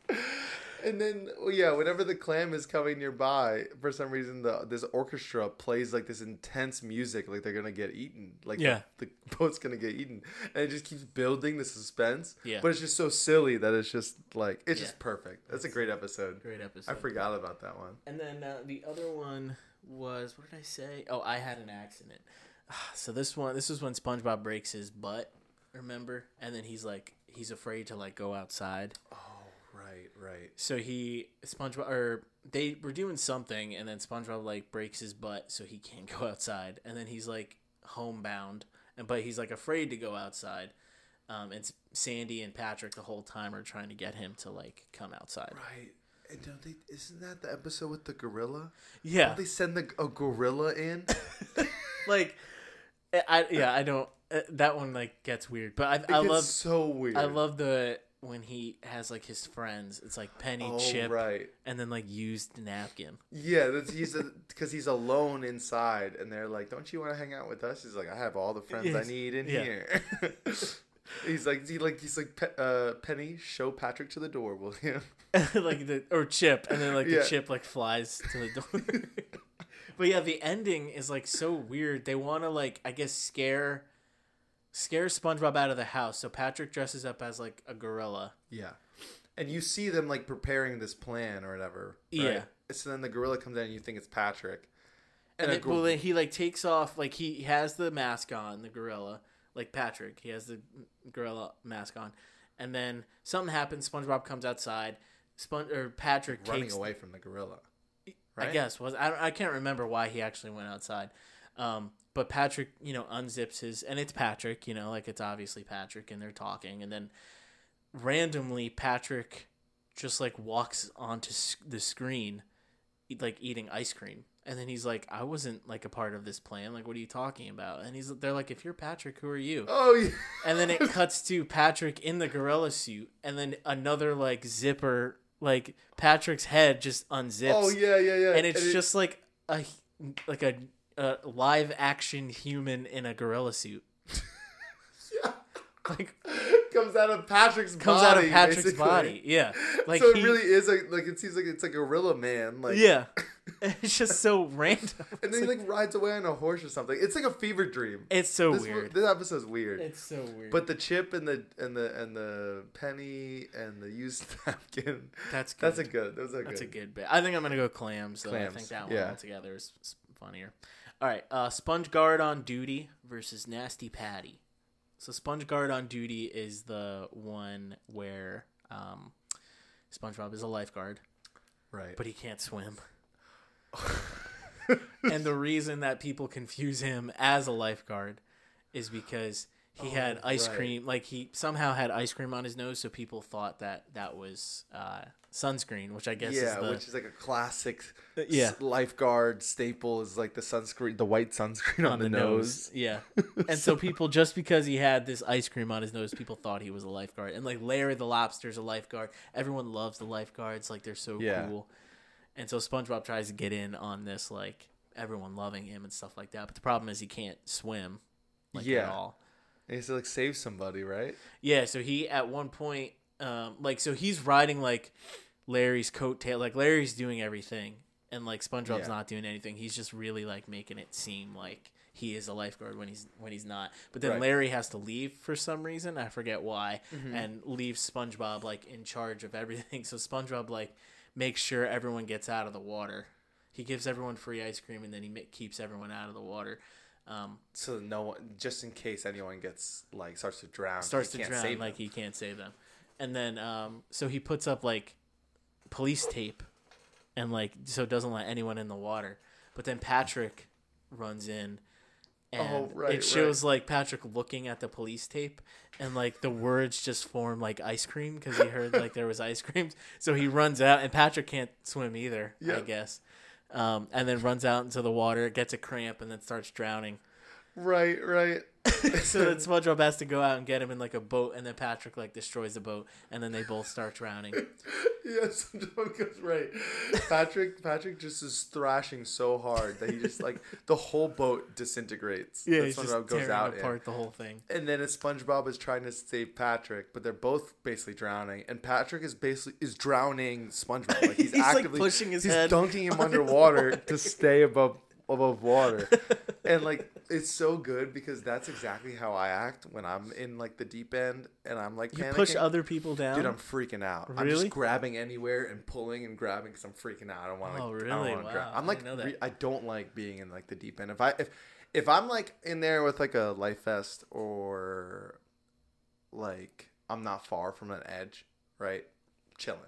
And then, yeah, whenever the clam is coming nearby, for some reason, the this orchestra plays like this intense music, like they're gonna get eaten, like the- Yeah. the, (laughs) boat's gonna get eaten, and it just keeps building the suspense. Yeah. but it's just so silly that it's just like it's Yeah. just perfect. That's a great episode. Great episode. I forgot about that one. And then uh, the other one was what did I say? Oh, I had an accident. (sighs) So this one, this was when SpongeBob breaks his butt. Remember? And then he's like, he's afraid to like go outside. Oh, right. So he SpongeBob or they were doing something, and then SpongeBob like breaks his butt, so he can't (laughs) go outside. And then he's like homebound, and but he's like afraid to go outside. Um, and Sandy and Patrick the whole time are trying to get him to like come outside. Right. And don't they? Isn't that the episode with the gorilla? Yeah, Don't they send the a gorilla in? (laughs) like I I- yeah I don't uh, that one like gets weird, but It I I gets love so weird. I love the when he has like his friends. It's like Penny, Oh, Chip, right. and then like used napkin. Yeah, that's he's because he's alone inside, and they're like, "Don't you want to hang out with us?" He's like, "I have all the friends. I need in Yeah. here." (laughs) he's like, he like he's like, Pe- uh, Penny, show Patrick to the door, will you? (laughs) like the or Chip, and then like Yeah. the Chip like flies to the door. (laughs) but yeah, the ending is like so weird. They want to like I guess scare scare SpongeBob out of the house. So Patrick dresses up as like a gorilla. Yeah, and you see them like preparing this plan or whatever. right? Yeah. So then the gorilla comes in, and you think it's Patrick. And, a then, gor- well, then he like takes off like he has the mask on, the gorilla, like Patrick. He has the gorilla mask on, and then something happens. SpongeBob comes outside. Spon- or Patrick running takes away from the gorilla. I guess was I, I can't remember why he actually went outside. Um, but Patrick, you know, unzips his and it's Patrick, you know, like it's obviously Patrick and they're talking and then randomly Patrick just like walks onto the screen like eating ice cream. And then he's like, "I wasn't like a part of this plan. Like, what are you talking about?" And he's, they're like, "If you're Patrick, who are you?" Oh yeah. And then it (laughs) cuts to Patrick in the gorilla suit, and then another like zipper, like Patrick's head just unzips Oh yeah, yeah, yeah. and it's it- just like a like a, a live action human in a gorilla suit. Yeah. Like comes out of Patrick's comes body, out of Patrick's basically. body. Yeah. Like so it really is like like it seems like it's like a gorilla man. Like Yeah. (laughs) (laughs) it's just so random. and then he like rides away on a horse or something. It's like a fever dream. It's so this, weird. This episode's weird. It's so weird. but the chip and the and the and the penny and the used (laughs) napkin. that's good. That's a good. Those are That's a good. good bit. I think I'm gonna go clams. Though. I Clams, think that one yeah. altogether is funnier. All right, uh, Sponge Guard on duty versus Nasty Patty. So Sponge Guard on duty is the one where um, SpongeBob is a lifeguard, Right. but he can't swim. (laughs) and the reason that people confuse him as a lifeguard is because he had Oh, ice right. cream like he somehow had ice cream on his nose so people thought that that was uh, sunscreen which i guess yeah, is the which is like a classic Uh, yeah. lifeguard staple is like the sunscreen, the white sunscreen on, the, nose. yeah (laughs) and so people just because he had this ice cream on his nose people thought he was a lifeguard and like larry the lobster's a lifeguard everyone loves the lifeguards like they're so Yeah. cool and so spongebob tries to get in on this like everyone loving him and stuff like that but the problem is he can't swim like at Yeah. all And he has to like save somebody, right? Yeah, so he at one point, um, like, so he's riding like Larry's coattail, like Larry's doing everything, and like SpongeBob's Yeah. not doing anything. He's just really like making it seem like he is a lifeguard when he's when he's not. But then Right. Larry has to leave for some reason. I forget why, Mm-hmm. and leaves SpongeBob like in charge of everything. (laughs) So SpongeBob like makes sure everyone gets out of the water. He gives everyone free ice cream, and then he ma- keeps everyone out of the water. Um, So no one, just in case anyone gets like starts to drown, starts to drown like them. he can't save them and then um so he puts up like police tape and like so doesn't let anyone in the water. But then patrick runs in and Oh, right, it shows like patrick looking at the police tape and like the words just form like ice cream because he heard like there was (laughs) ice cream. So he runs out and patrick can't swim either i guess. Um, and then runs out into the water gets a cramp and then starts drowning Right, right. (laughs) so (laughs) then SpongeBob has to go out and get him in like a boat, and then Patrick like destroys the boat, and then they both start drowning. (laughs) yes, goes right. Patrick, Patrick just is thrashing so hard that he just like the whole boat disintegrates. Yeah, he's just SpongeBob goes tearing out in. the whole thing. And then as SpongeBob is trying to save Patrick, but they're both basically drowning, and Patrick is basically is drowning SpongeBob. Like he's, He's, like, actively pushing his he's head dunking him underwater to stay above above water. (laughs) and like it's so good because that's exactly how I act when I'm in like the deep end and I'm like You panicking. push other people down. Dude, I'm freaking out. I'm just grabbing anywhere and pulling and grabbing because I'm freaking out. I don't want to. Oh, I don't really? wanna drown. Wow, I'm like, that. re- I don't like being in like the deep end. If I if if I'm like in there with like a life vest or like I'm not far from an edge, right? Chilling.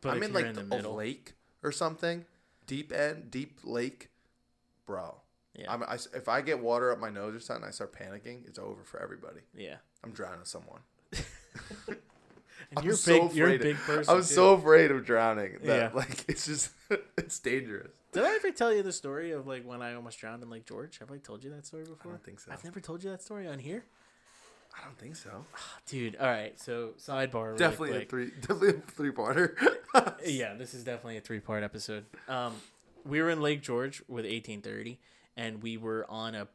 but I'm in like in the the, a middle, lake or something, deep end, deep lake, bro. yeah, I'm, I, if I get water up my nose or something, I start panicking. It's over for everybody. yeah. I'm drowning someone. (laughs) And I'm you're so big. You're a afraid- big (laughs) person. I'm too. so afraid of drowning that Yeah. like it's just (laughs) it's dangerous. Did I ever tell you the story of like when I almost drowned in Lake George? Have I told you that story before? I don't think so. I've never told you that story on here, I don't think so. dude. All right, so sidebar. Really definitely quick. a three, definitely a three parter. yeah, this is definitely a three part episode. Um, we were in Lake George with 1830, and we were on a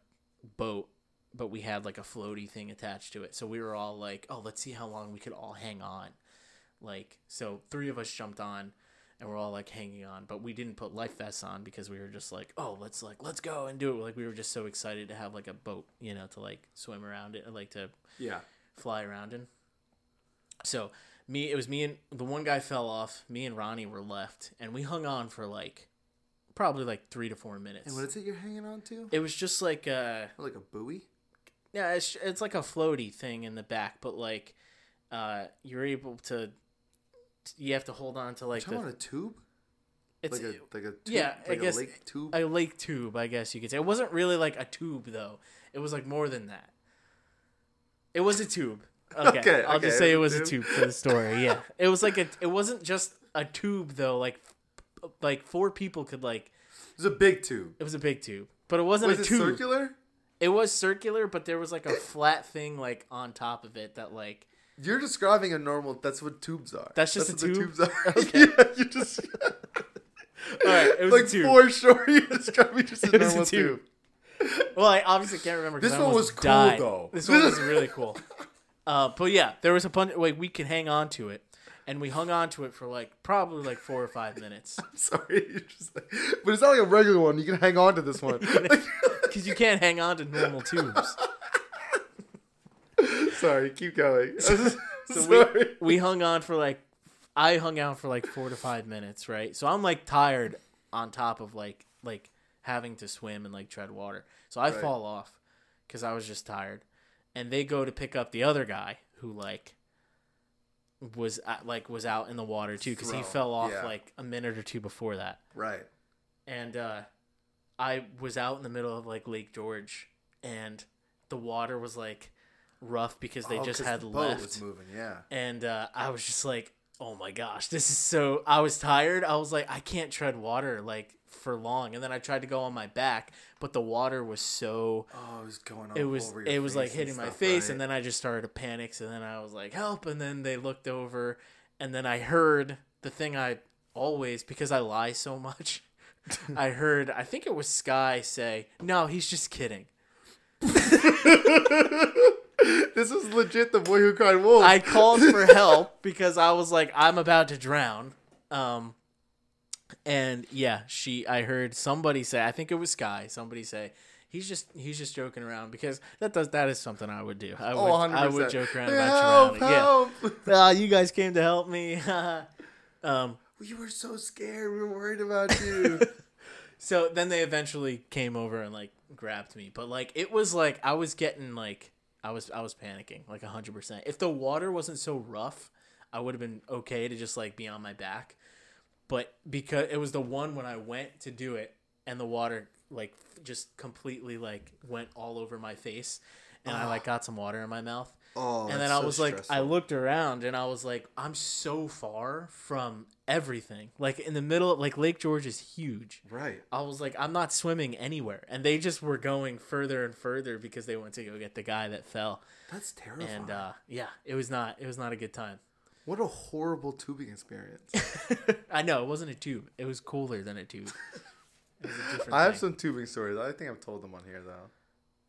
boat, but we had like a floaty thing attached to it. So we were all like, "Oh, let's see how long we could all hang on." Like, so three of us jumped on, and we're all like hanging on, but we didn't put life vests on because we were just like, "Oh, let's like let's go and do it." Like we were just so excited to have like a boat, you know, to like swim around it, like to yeah. fly around in. So me, it was me and the one guy fell off. Me and Ronnie were left, and we hung on for like probably like three to four minutes. And what is it you're hanging on to? it was just like uh Like a buoy? yeah, it's it's like a floaty thing in the back, but like uh you're able to you have to hold on to like Talking the about a tube? it's Like a like a tube, yeah, I like guess a lake tube. a lake tube, I guess you could say. It wasn't really like a tube though. It was like more than that. It was a tube. (laughs) Okay, Okay, I'll okay, just say it was a a tube. tube for the story. Yeah, it was like a. It wasn't just a tube though. Like, like four people could like. It was a big tube. It was a big tube, but it wasn't Was a it tube. circular? It was circular, but there was like a flat thing like on top of it that like. You're describing a normal. That's what tubes are. That's just what a the tube? tubes are. Okay. (laughs) yeah, you just. (laughs) All right, it was like a tube. for sure, (laughs) you just a It was a normal tube. tube. Well, I obviously can't remember. This one was cool, died. though. This one was really cool. Uh, but yeah, there was a bunch. Like we could hang on to it, and we hung on to it for like probably like four or five minutes (laughs) Sorry, (laughs) you're just like, but it's not like a regular one. You can hang on to this one. (laughs) because you can't hang on to normal tubes. Sorry, keep going. So Sorry. we we hung on for like I hung out for like four to five minutes, right? So I'm like tired on top of like like having to swim and like tread water. So I Right. fall off because I was just tired, and they go to pick up the other guy who like was at, like was out in the water too because he fell off yeah. like a minute or two before that, right. and uh, I was out in the middle of like Lake George, and the water was like rough because they Oh, just had the left moving. Yeah. and uh, I was just like, "Oh my gosh, this is so." I was tired. I was like, "I can't tread water like for long." And then I tried to go on my back, but the water was so. Oh, it was going. It was it was like hitting my face, right? and then I just started to panic. So then I was like, "Help!" And then they looked over, and then I heard the thing I always because I lie so much. (laughs) I heard I think it was Sky say, "No, he's just kidding." (laughs) this was legit the boy who cried wolf. I called for (laughs) help because I was like, I'm about to drown. Um, and yeah, she. I heard somebody say, I think it was Sky. Somebody say, he's just he's just joking around because that does that is something I would do. I would oh, I would joke around help, about drowning. help. Yeah, Ah, you guys came to help me. (laughs) um, You were so scared. We were worried about you. (laughs) so then they eventually came over and like grabbed me, but like it was like I was getting like I was I was panicking like hundred percent. If the water wasn't so rough, I would have been okay to just like be on my back. But because it was the one when I went to do it and the water like just completely like went all over my face and I like ah. got some water in my mouth. Oh, and then I was like, I looked around and I was like, I'm so far from everything. Like in the middle, like Lake George is huge. right. I was like, I'm not swimming anywhere. And they just were going further and further because they went to go get the guy that fell. That's terrible. And uh, yeah, it was not it was not a good time. what a horrible tubing experience. (laughs) I know it wasn't a tube. It was cooler than a tube. It was a (laughs) different I have thing. some tubing stories. I think I've told them on here though.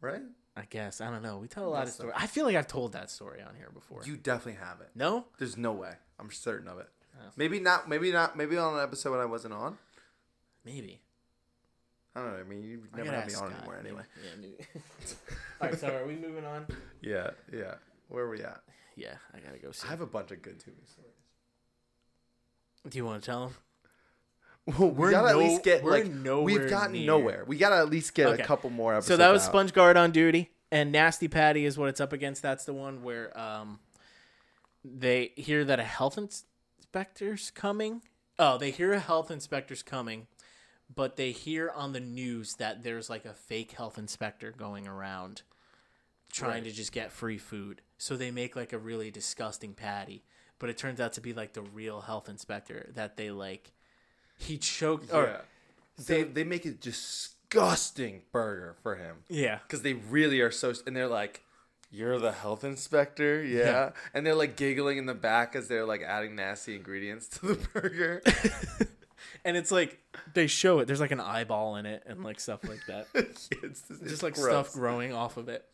Right? I guess I don't know. We tell a lot of stories. I feel like I've told that story on here before. You definitely have it. no? There's no way. I'm certain of it. Oh. Maybe not. Maybe not. Maybe on an episode when I wasn't on. Maybe. I don't know. I mean, you never had me on anymore Maybe. anyway. Yeah, maybe. (laughs) (laughs) All right, so are we moving on? Yeah, yeah. Where are we at? Yeah, I gotta go see. I have a bunch of good tubing stories. Do you want to tell him? Well, we We're gotta at no- least get like nowhere we've gotten near. nowhere. We gotta at least get Okay. a couple more episodes. So that was out. Sponge Guard on duty, and Nasty Patty is what it's up against. That's the one where um, they hear that a health inspector's coming. Oh, they hear a health inspector's coming, but they hear on the news that there's like a fake health inspector going around trying Right. to just get free food. So they make like a really disgusting patty, but it turns out to be like the real health inspector that they like. He choked. Or, Yeah. They they make a disgusting burger for him yeah. because they really are so. And they're like, "You're the health inspector, yeah?" Yeah. And they're like giggling in the back as they're like adding nasty ingredients to the burger. (laughs) and it's like they show it. There's like an eyeball in it and like stuff like that. (laughs) it's, it's Just like gross. stuff growing off of it.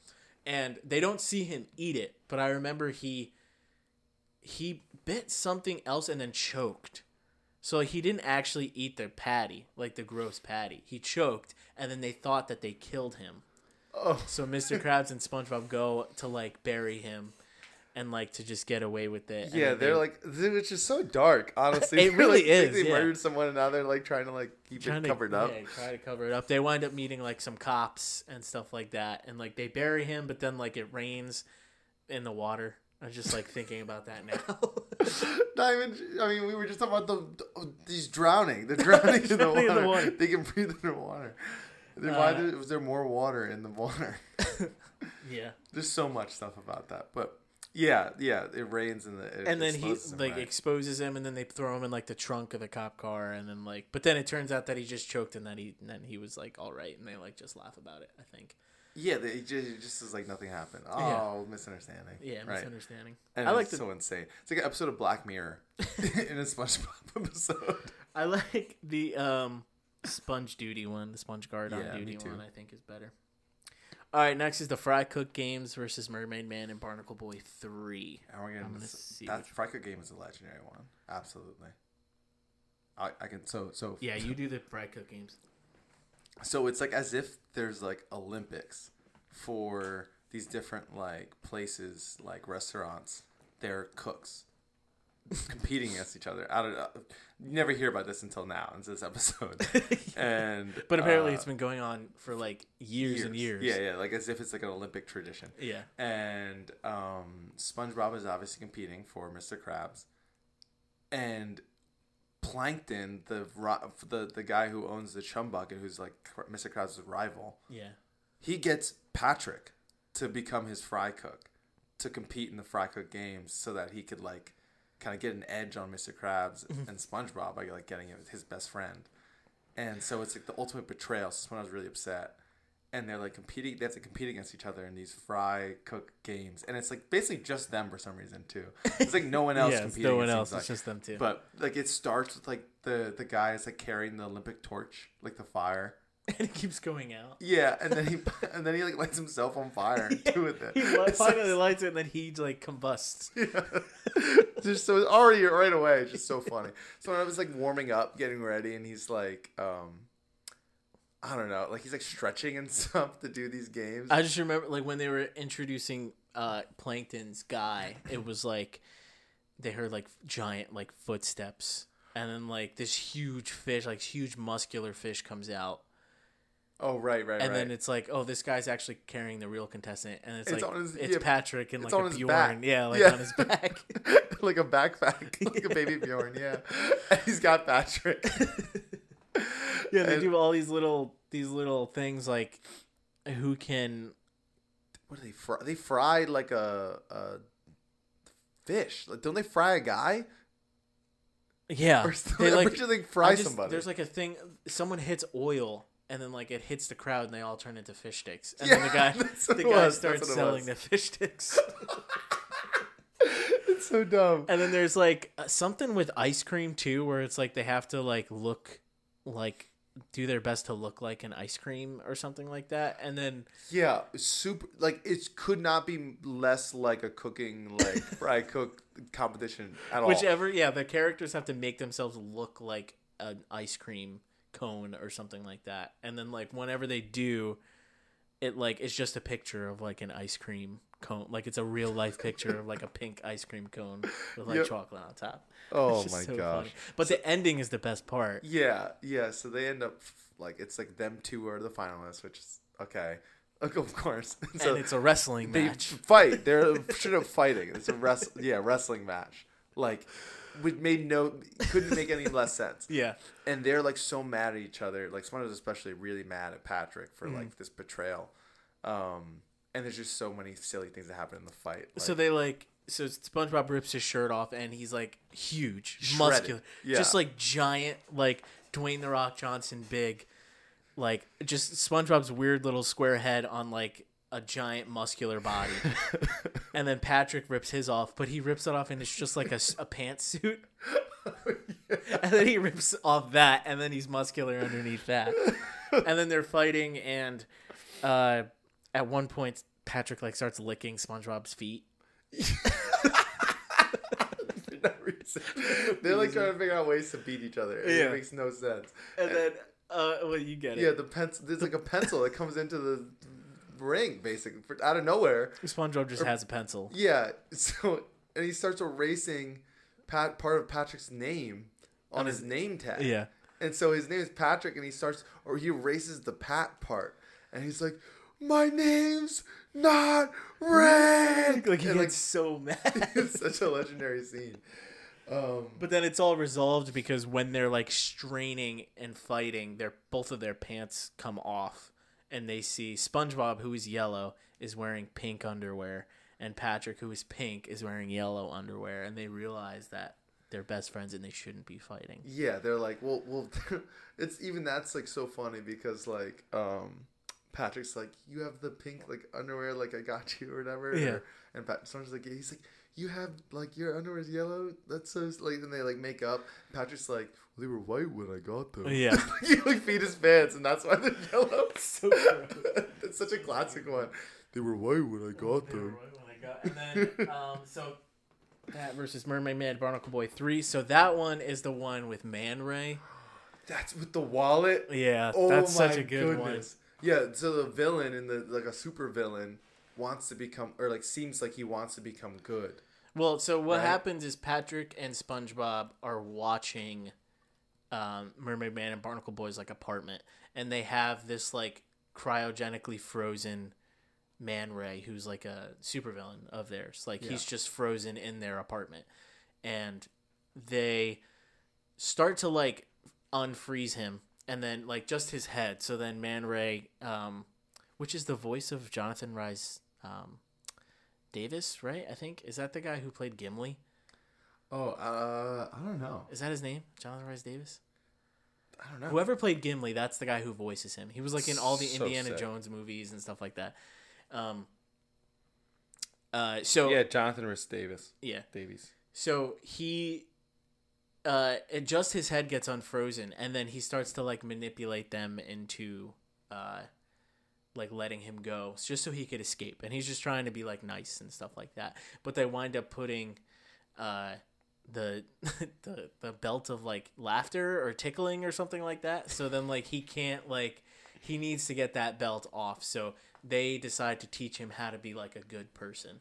And they don't see him eat it, but I remember he he bit something else and then choked. So he didn't actually eat the patty, like the gross patty. He choked and then they thought that they killed him. Oh, So Mr. Krabs and SpongeBob go to like bury him and like to just get away with it. Yeah, they're they- like, which is so dark. Honestly, (laughs) It (laughs) really like, is, They yeah. murdered someone, and now they're like trying to like keep trying it to- covered up. Yeah, try to cover it up. They wind up meeting like some cops and stuff like that, and like they bury him, but then like it rains in the water. I'm just like thinking about that now. (laughs) Even. I mean, we were just talking about the, the these drowning. They're drowning, in, the Drowning in water. the water. They can breathe in the water. Then why Uh, did, was there more water in the water? (laughs) yeah, There's so much stuff about that, but yeah, yeah, it rains in the. It, and then he like right. exposes him, and then they throw him in like the trunk of the cop car, and then like, but then it turns out that he just choked, and that he and then he was like all right, and they like just laugh about it. I think. Yeah, they, it just, it just is like nothing happened. Oh, Yeah. misunderstanding. Yeah, right. misunderstanding. And I like it's the so insane. It's like an episode of Black Mirror (laughs) in a SpongeBob (laughs) episode. I like the um sponge duty one, the sponge guard on Yeah, duty one. I think is better. All right, next is the Fry Cook Games versus Mermaid Man and Barnacle Boy Three. And we're I'm gonna see that Fry Cook game is a legendary one. Absolutely. I, I can so so Yeah, you do the Fry Cook Games. So it's like as if there's like Olympics for these different like places, like restaurants. They're cooks competing against each other. I don't know. You never hear about this until now, into this episode. (laughs) and But apparently, uh, it's been going on for like years, and years. Yeah, yeah, like as if it's like an Olympic tradition. yeah. And um, SpongeBob is obviously competing for Mr. Krabs, and Plankton, the the the guy who owns the Chum Bucket, who's like Mr. Krabs' rival, Yeah. he gets Patrick to become his fry cook to compete in the fry cook games so that he could like kind of get an edge on Mr. Krabs mm-hmm. and SpongeBob by like getting him his best friend. And so it's like the ultimate betrayal. So was really upset. And they're like competing. They have to compete against each other in these fry cook games, and it's like basically just them for some reason too. It's like no one (laughs) else yeah, competing. no one it else. like. It's just them too But like it starts with like the the guy is like carrying the Olympic torch, like the fire, (laughs) and it keeps going out. yeah, and then he (laughs) and then he like lights himself on fire and do with it. He li- It's so- finally lights it, and then he like combusts. yeah. just so it's already right away. It's just so funny. So when I was like warming up, getting ready, and he's like, um, I don't know, like he's like stretching and (laughs) stuff to do these games. I just remember like when they were introducing uh Plankton's guy, it was like they heard like giant like footsteps and then like this huge fish, like huge muscular fish comes out. oh right, right, right. And right. then it's like, oh, this guy's actually carrying the real contestant, and it's, It's like his- it's yeah, Patrick and it's like a Bjorn, back. yeah, like Yeah. on his back. (laughs) like a backpack, (laughs) like a baby Bjorn. Yeah, and he's got Patrick. (laughs) yeah, they And- do all these little these little things like who can what do they fry? They fried like a a fish. Like, don't they fry a guy? yeah Or they like sure they fry just- somebody. There's like a thing. Someone hits oil, and then like it hits the crowd, and they all turn into fish sticks. And then the (laughs) guy, the guy was, starts selling was. the fish sticks. (laughs) it's so dumb. and then there's like something with ice cream too, where it's like they have to like look like do their best to look like an ice cream or something like that. And then Yeah, super. Like it could not be less like a cooking like (laughs) fry cook competition at all. whichever, yeah, the characters have to make themselves look like an ice cream cone or something like that. And then like whenever they do, it like it's just a picture of like an ice cream cone, like it's a real life picture of like a pink ice cream cone with like Yep. chocolate on top. Oh my so gosh. funny. But the ending is the best part. Yeah, yeah. So they end up like it's like them two are the finalists, which is okay. (laughs) Of course. so and it's a wrestling match. they match. fight. They're straight up fighting. It's a wrest. Yeah, wrestling match. Like, which made no couldn't make any less sense. (laughs) Yeah. and they're like so mad at each other. Like SpongeBob is especially really mad at Patrick for Mm-hmm. like this betrayal. Um, and there's just so many silly things that happen in the fight. Like, so they like so SpongeBob rips his shirt off and he's like huge, Shredded. muscular, Yeah. just like giant, like Dwayne the Rock Johnson, big, like just SpongeBob's weird little square head on like a giant muscular body. (laughs) and then Patrick rips his off, but he rips it off and it's just like a pantsuit. (laughs) And then he rips off that, and then he's muscular underneath that. And then they're fighting, and uh, at one point, Patrick like starts licking SpongeBob's feet. no (laughs) reason. They're like trying to figure out ways to beat each other. and Yeah. It makes no sense. And then, uh, well, you get it. Yeah, the pencil. There's like a pencil that comes into the ring, basically, for, out of nowhere. SpongeBob just has a pencil. Yeah. (laughs) So and he starts erasing Pat part of Patrick's name on his name tag. Yeah. And so his name is Patrick, and he starts, or he erases the Pat part, and he's like, "My name's not Rick." (laughs) Like he and, gets so (laughs) mad. it's such a legendary scene. Um, But then it's all resolved because when they're like straining and fighting, their both of their pants come off, and they see SpongeBob, who is yellow, is wearing pink underwear, and Patrick, who is pink, is wearing yellow underwear, and they realize that they're best friends and they shouldn't be fighting. yeah, they're like, well, well, (laughs) it's even that's like so funny because like, um, Patrick's like, "You have the pink like underwear, like I got you or whatever." Yeah. Or- and Pat, someone's like, he's like, "You have like your underwear's yellow. That's so like." And they like make up. Patrick's like, "Well, they were white when I got them." Yeah. (laughs) he like feed his pants, and that's why they're (laughs) yellow. (laughs) So gross. it's such a classic one. They were white when I got them. And then, um, so that versus Mermaid Man Barnacle Boy three. So that one is the one with Man Ray. (gasps) That's with the wallet. Yeah, Oh that's such a good goodness. Yeah, so the villain in the like a super villain wants to become or like seems like he wants to become good. Well, so what Right. happens is Patrick and SpongeBob are watching um, Mermaid Man and Barnacle Boy's like apartment, and they have this like cryogenically frozen Man Ray, who's like a supervillain of theirs. Like he's just frozen in their apartment, and they start to like unfreeze him, and then like just his head. So then Man Ray, um, which is the voice of Jonathan Rhys um, Davis, right? I think is that the guy who played Gimli. Oh, uh, I don't know. Is that his name? Jonathan Rhys Davis. I don't know. Whoever played Gimli, that's the guy who voices him. He was like in all the So Indiana sick. Jones movies and stuff like that. Um. Uh. So Yeah, Jonathan Rhys Davis. yeah. Davies. So he, uh, just his head gets unfrozen, and then he starts to like manipulate them into, uh, like letting him go, just so he could escape. And he's just trying to be like nice and stuff like that. But they wind up putting, uh, the (laughs) the the belt of like laughter or tickling or something like that. So then like he can't like he needs to get that belt off. So they decide to teach him how to be like a good person.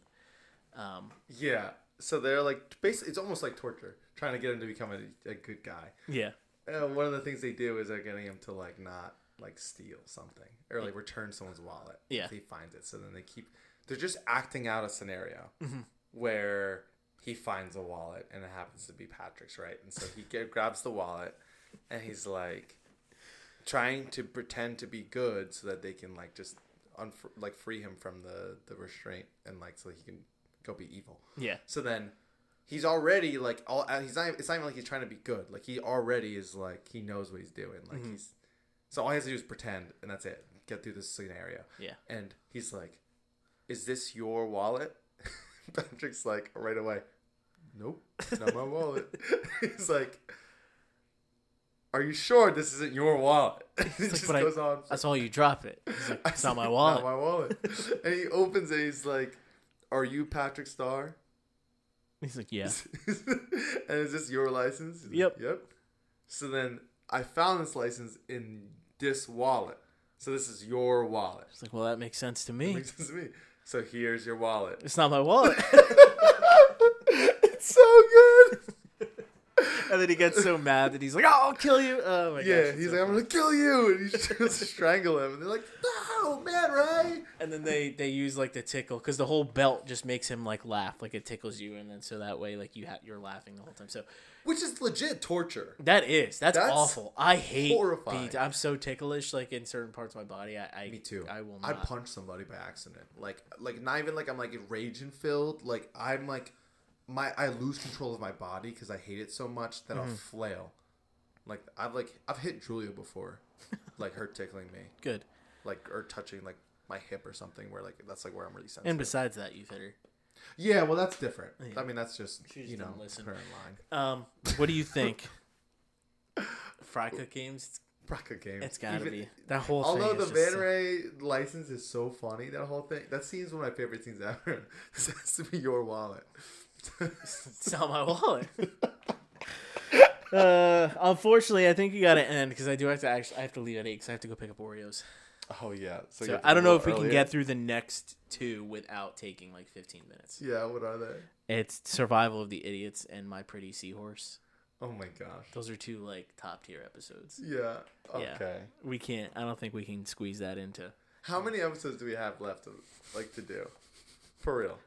Um, Yeah. So they're like basically it's almost like torture, trying to get him to become a, a good guy. yeah. And one of the things they do is they're getting him to like not like steal something or like return someone's wallet Yeah. if he finds it. So then they keep they're just acting out a scenario Mm-hmm. where he finds a wallet and it happens to be Patrick's, right? And so he get, grabs the wallet and he's like trying to pretend to be good so that they can like just unf- like free him from the the restraint and like so he can go be evil. Yeah. So then he's already like all uh, he's not it's not even like he's trying to be good. Like he already is like he knows what he's doing. Like Mm-hmm. he's so all he has to do is pretend and that's it. Get through this scenario. Yeah. And he's like, "Is this your wallet?" (laughs) Patrick's like right away, "Nope, it's not my wallet." (laughs) he's like, "Are you sure this isn't your wallet?" (laughs) it like, just "But I- goes on. I saw you drop it. He's like, it's not my wallet." Not my wallet. and he opens it. He's like, "Are you Patrick Star?" He's like, yeah. and is this your license? He's like, Yep. yep. So then I found this license in this wallet. So this is your wallet. He's like, well, that makes sense to me. Makes sense to me. So here's your wallet. It's not my wallet. (laughs) it's so good. And then he gets so mad that he's like, oh, I'll kill you. Oh my god. Yeah, gosh. he's it's like, so I'm gonna kill you, and he's trying to strangle him. And they're like, No, man, right? And then they they use like the tickle because the whole belt just makes him like laugh, like it tickles you, and then so that way like you ha- you're laughing the whole time. So Which is legit torture. that is that's, That's awful. I hate horrifying. being- I'm so ticklish like in certain parts of my body. I, I Me too. I will I punch somebody by accident. Like like not even like I'm like rage and filled. Like I'm like my I lose control of my body because I hate it so much that Mm-hmm. I'll flail. Like I've like I've hit Julia before, (laughs) like her tickling me, Good. like or touching like my hip or something where like that's like where I'm really sensitive. And besides that, you've hit her. yeah, well that's different. Yeah. I mean that's just She just you know listen. her in line. Um, what do you think? (laughs) Fry cook games. Braca games. It's gotta Even- be that whole. Although thing the is Man just so- Ray license is so funny, that whole thing, that scene's one of my favorite scenes ever. this has to be your wallet. It's not my wallet. (laughs) uh, unfortunately, I think you got to end because I do have to actually. I have to leave at eight because I have to go pick up Oreos. oh yeah. So, So I don't know if we can earlier? get through the next two without taking like fifteen minutes. Yeah, what are they? It's Survival of the Idiots and My Pretty Seahorse. Oh my gosh. Those are two like top tier episodes. Yeah. Yeah. Okay. We can't. I don't think we can squeeze that into. How many episodes do we have left of like to do? For real.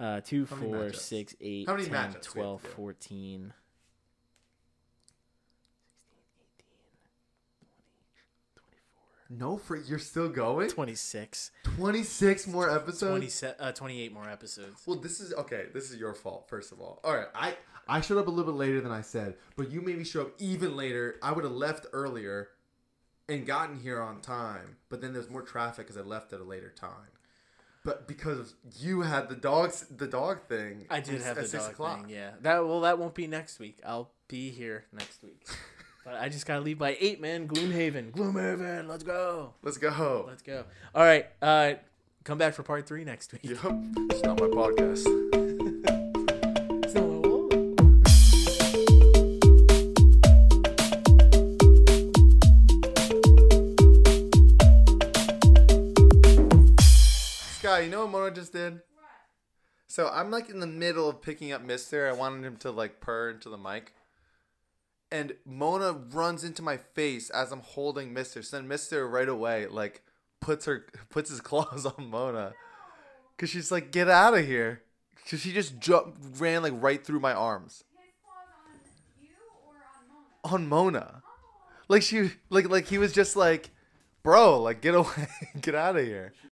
Uh, two, How four, six, eight, How many 10, matchups 12, 14, 16, 18, 20, 24, No, for you're still going. 26, Twenty six more episodes. 27, uh, 28 more episodes. Well, this is okay. This is your fault, first of all. All right, I I showed up a little bit later than I said, but you made me show up even later. I would have left earlier, and gotten here on time, but then there's more traffic because I left at a later time. But because you had the dogs, the dog thing, I did have the six dog o'clock. thing. Yeah, that well, that won't be next week. I'll be here next week. (laughs) but I just gotta leave by eight, man. Gloomhaven, Gloomhaven. Let's go. Let's go. Let's go. All right. Uh, come back for part three next week. Yup. It's not my podcast. Sky, you know what just did? So I'm like in the middle of picking up Mister. I wanted him to like purr into the mic. And Mona runs into my face as I'm holding Mister. So then Mister right away like puts her puts his (laughs) claws on Mona. Cause she's like, get out of here. Cause she just jumped ran like right through my arms. His claws on you or on Mona? On Mona. Oh. Like she like like he was just like, bro, like get away, (laughs) get out of here. She